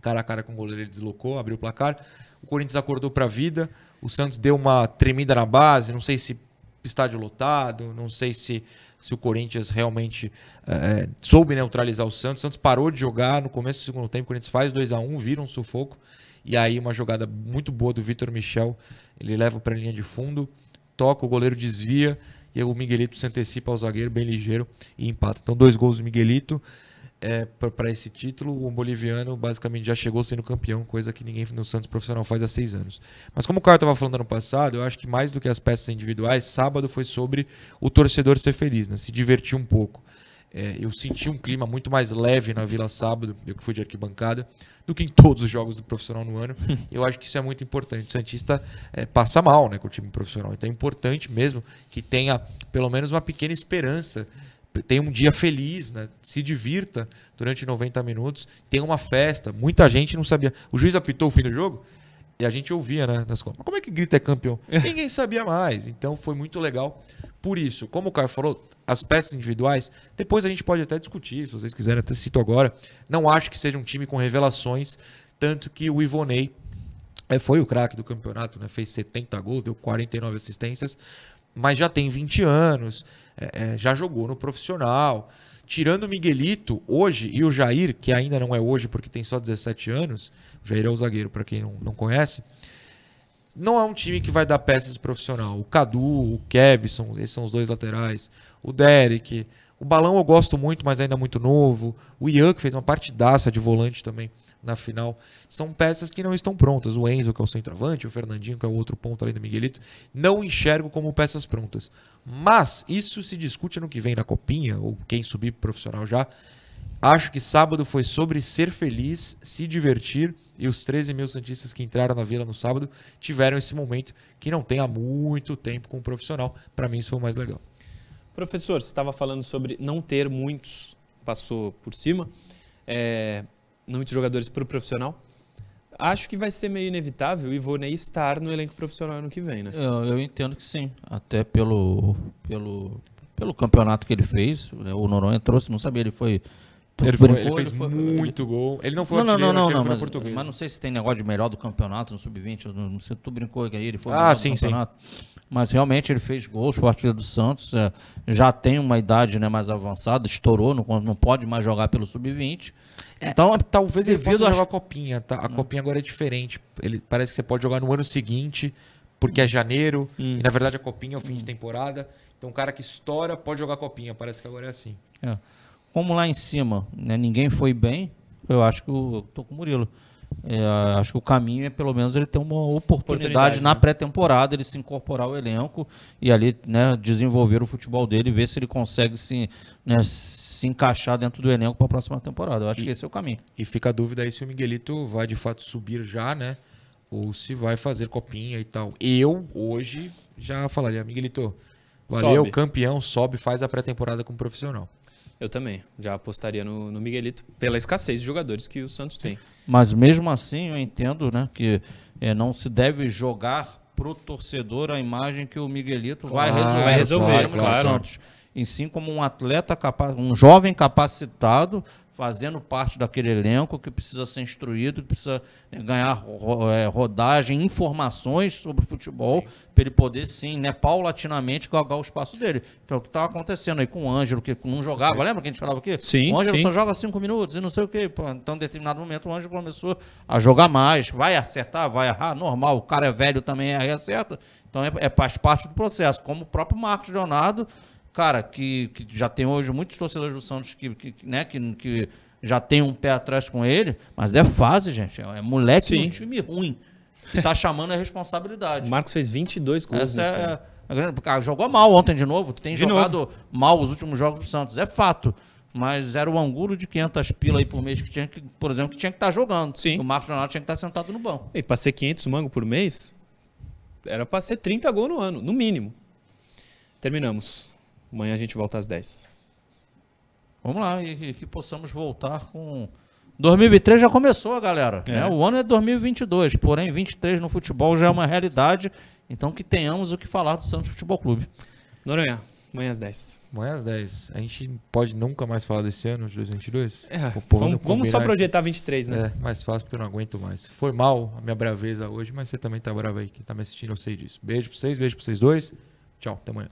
cara a cara com o goleiro, ele deslocou, abriu o placar. O Corinthians acordou para a vida, o Santos deu uma tremida na base, não sei se estádio lotado, não sei se, se o Corinthians realmente eh, soube neutralizar o Santos. O Santos parou de jogar no começo do segundo tempo, o Corinthians faz 2 a 1 vira um sufoco. E aí uma jogada muito boa do Vitor Michel, ele leva para a linha de fundo, toca, o goleiro desvia, e o Miguelito se antecipa ao zagueiro, bem ligeiro, e empata. Então dois gols do Miguelito é, para esse título, o boliviano basicamente já chegou sendo campeão, coisa que ninguém no Santos profissional faz há seis anos. Mas como o Caio estava falando ano passado, eu acho que mais do que as peças individuais, sábado foi sobre o torcedor ser feliz, né? se divertir um pouco. É, eu senti um clima muito mais leve na Vila sábado, eu que fui de arquibancada, do que em todos os jogos do profissional no ano. eu acho que isso é muito importante. O Santista é, passa mal né, com o time profissional. Então é importante mesmo que tenha pelo menos uma pequena esperança. Tenha um dia feliz, né? se divirta durante 90 minutos, tenha uma festa. Muita gente não sabia. O juiz apitou o fim do jogo? E a gente ouvia, né? Nas... Mas como é que grita é campeão? Ninguém sabia mais. Então foi muito legal. Por isso, como o Caio falou, as peças individuais, depois a gente pode até discutir, se vocês quiserem, até cito agora. Não acho que seja um time com revelações, tanto que o Ivonei é, foi o craque do campeonato, né? Fez 70 gols, deu 49 assistências, mas já tem 20 anos, é, é, já jogou no profissional. Tirando o Miguelito hoje e o Jair, que ainda não é hoje porque tem só 17 anos, o Jair é o zagueiro, para quem não, não conhece. Não é um time que vai dar peças de profissional. O Cadu, o Kevson, esses são os dois laterais. O Derek. O Balão eu gosto muito, mas ainda muito novo. O Ian, que fez uma partidaça de volante também na final. São peças que não estão prontas. O Enzo, que é o centroavante, o Fernandinho, que é o outro ponto além do Miguelito, não enxergo como peças prontas. Mas isso se discute no que vem na Copinha, ou quem subir profissional já. Acho que sábado foi sobre ser feliz, se divertir, e os 13 mil Santistas que entraram na Vila no sábado tiveram esse momento que não tem há muito tempo com o profissional. Para mim, isso foi o mais legal. Professor, você estava falando sobre não ter muitos, passou por cima, é, não muitos jogadores para o profissional. Acho que vai ser meio inevitável o Ivonei estar no elenco profissional ano que vem, né? Eu, eu entendo que sim, até pelo, pelo, pelo campeonato que ele fez. Né? O Noronha trouxe, não sabia, ele foi ele, foi, ele, fez foi, muito ele... gol. Ele não foi não, não, não, não, mas, mas, não sei se tem negócio de melhor do campeonato no sub-20. Não, sei, tu brincou que aí ele foi ah, sim, do campeonato. Sim. Mas realmente ele fez gols para o do Santos. É, já tem uma idade né, mais avançada, estourou, não, não pode mais jogar pelo sub-20. É, então, talvez ele possa jogar a copinha. Tá? A hum. copinha agora é diferente. Ele parece que você pode jogar no ano seguinte, porque é janeiro. Hum. E na verdade a copinha é o fim hum. de temporada. Então, o cara que estoura pode jogar copinha. Parece que agora é assim. É. Como lá em cima né, ninguém foi bem, eu acho que eu tô com o Murilo. É, acho que o caminho é pelo menos ele ter uma oportunidade, oportunidade na né? pré-temporada, ele se incorporar ao elenco e ali né, desenvolver o futebol dele, ver se ele consegue se, né, se encaixar dentro do elenco para a próxima temporada. Eu acho e, que esse é o caminho. E fica a dúvida aí se o Miguelito vai de fato subir já, né? Ou se vai fazer copinha e tal. Eu, hoje, já falaria, Miguelito, valeu, sobe. campeão, sobe, faz a pré-temporada como profissional. Eu também. Já apostaria no, no Miguelito pela escassez de jogadores que o Santos tem. Mas mesmo assim, eu entendo né, que é, não se deve jogar pro torcedor a imagem que o Miguelito claro, vai resolver, vai resolver claro, claro. Santos. Em sim como um atleta capaz, um jovem capacitado fazendo parte daquele elenco que precisa ser instruído, que precisa né, ganhar é, rodagem, informações sobre futebol, para ele poder sim, né, paulatinamente galgar o espaço dele. Que é o que estava acontecendo aí com o Ângelo, que não jogava. Lembra que a gente falava aqui? Sim. O Ângelo sim. só joga cinco minutos e não sei o quê. Então, em determinado momento, o Ângelo começou a jogar mais. Vai acertar, vai errar, normal. O cara é velho também erra e acerta. Então, é, é parte do processo. Como o próprio Marcos Leonardo cara, que, que já tem hoje muitos torcedores do Santos que, que, né, que, que já tem um pé atrás com ele, mas é fase, gente. É moleque de um time ruim. Que tá chamando a responsabilidade. O Marcos fez 22 gols. Essa é, a, jogou mal ontem de novo. Tem de jogado novo. mal os últimos jogos do Santos. É fato. Mas era o angulo de 500 pila aí por mês que tinha que, por exemplo, que tinha que estar tá jogando. Sim. O Marcos Leonardo tinha que estar tá sentado no banco. E para ser 500 mango por mês, era para ser 30 gols no ano, no mínimo. Terminamos. Amanhã a gente volta às 10. Vamos lá, e, que possamos voltar com. 2023 já começou, galera. É. Né? O ano é 2022, porém 23 no futebol já é uma realidade. Então que tenhamos o que falar do Santos Futebol Clube. Noronha, amanhã às 10. Amanhã às 10. A gente pode nunca mais falar desse ano, de 2022? É, vamos, vamos só projetar 23, né? É, mais fácil porque eu não aguento mais. Foi mal a minha braveza hoje, mas você também tá bravo aí. Quem tá me assistindo, eu sei disso. Beijo pra vocês, beijo pra vocês dois. Tchau, até amanhã.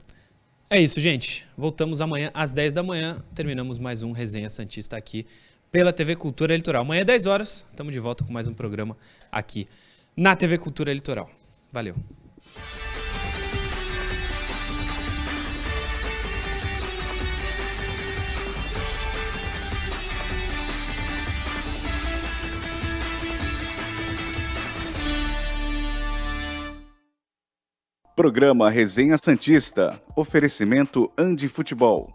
É isso, gente. Voltamos amanhã às 10 da manhã. Terminamos mais um Resenha Santista aqui pela TV Cultura Litoral. Amanhã é 10 horas. Estamos de volta com mais um programa aqui na TV Cultura Litoral. Valeu. Programa Resenha Santista. Oferecimento Andi Futebol.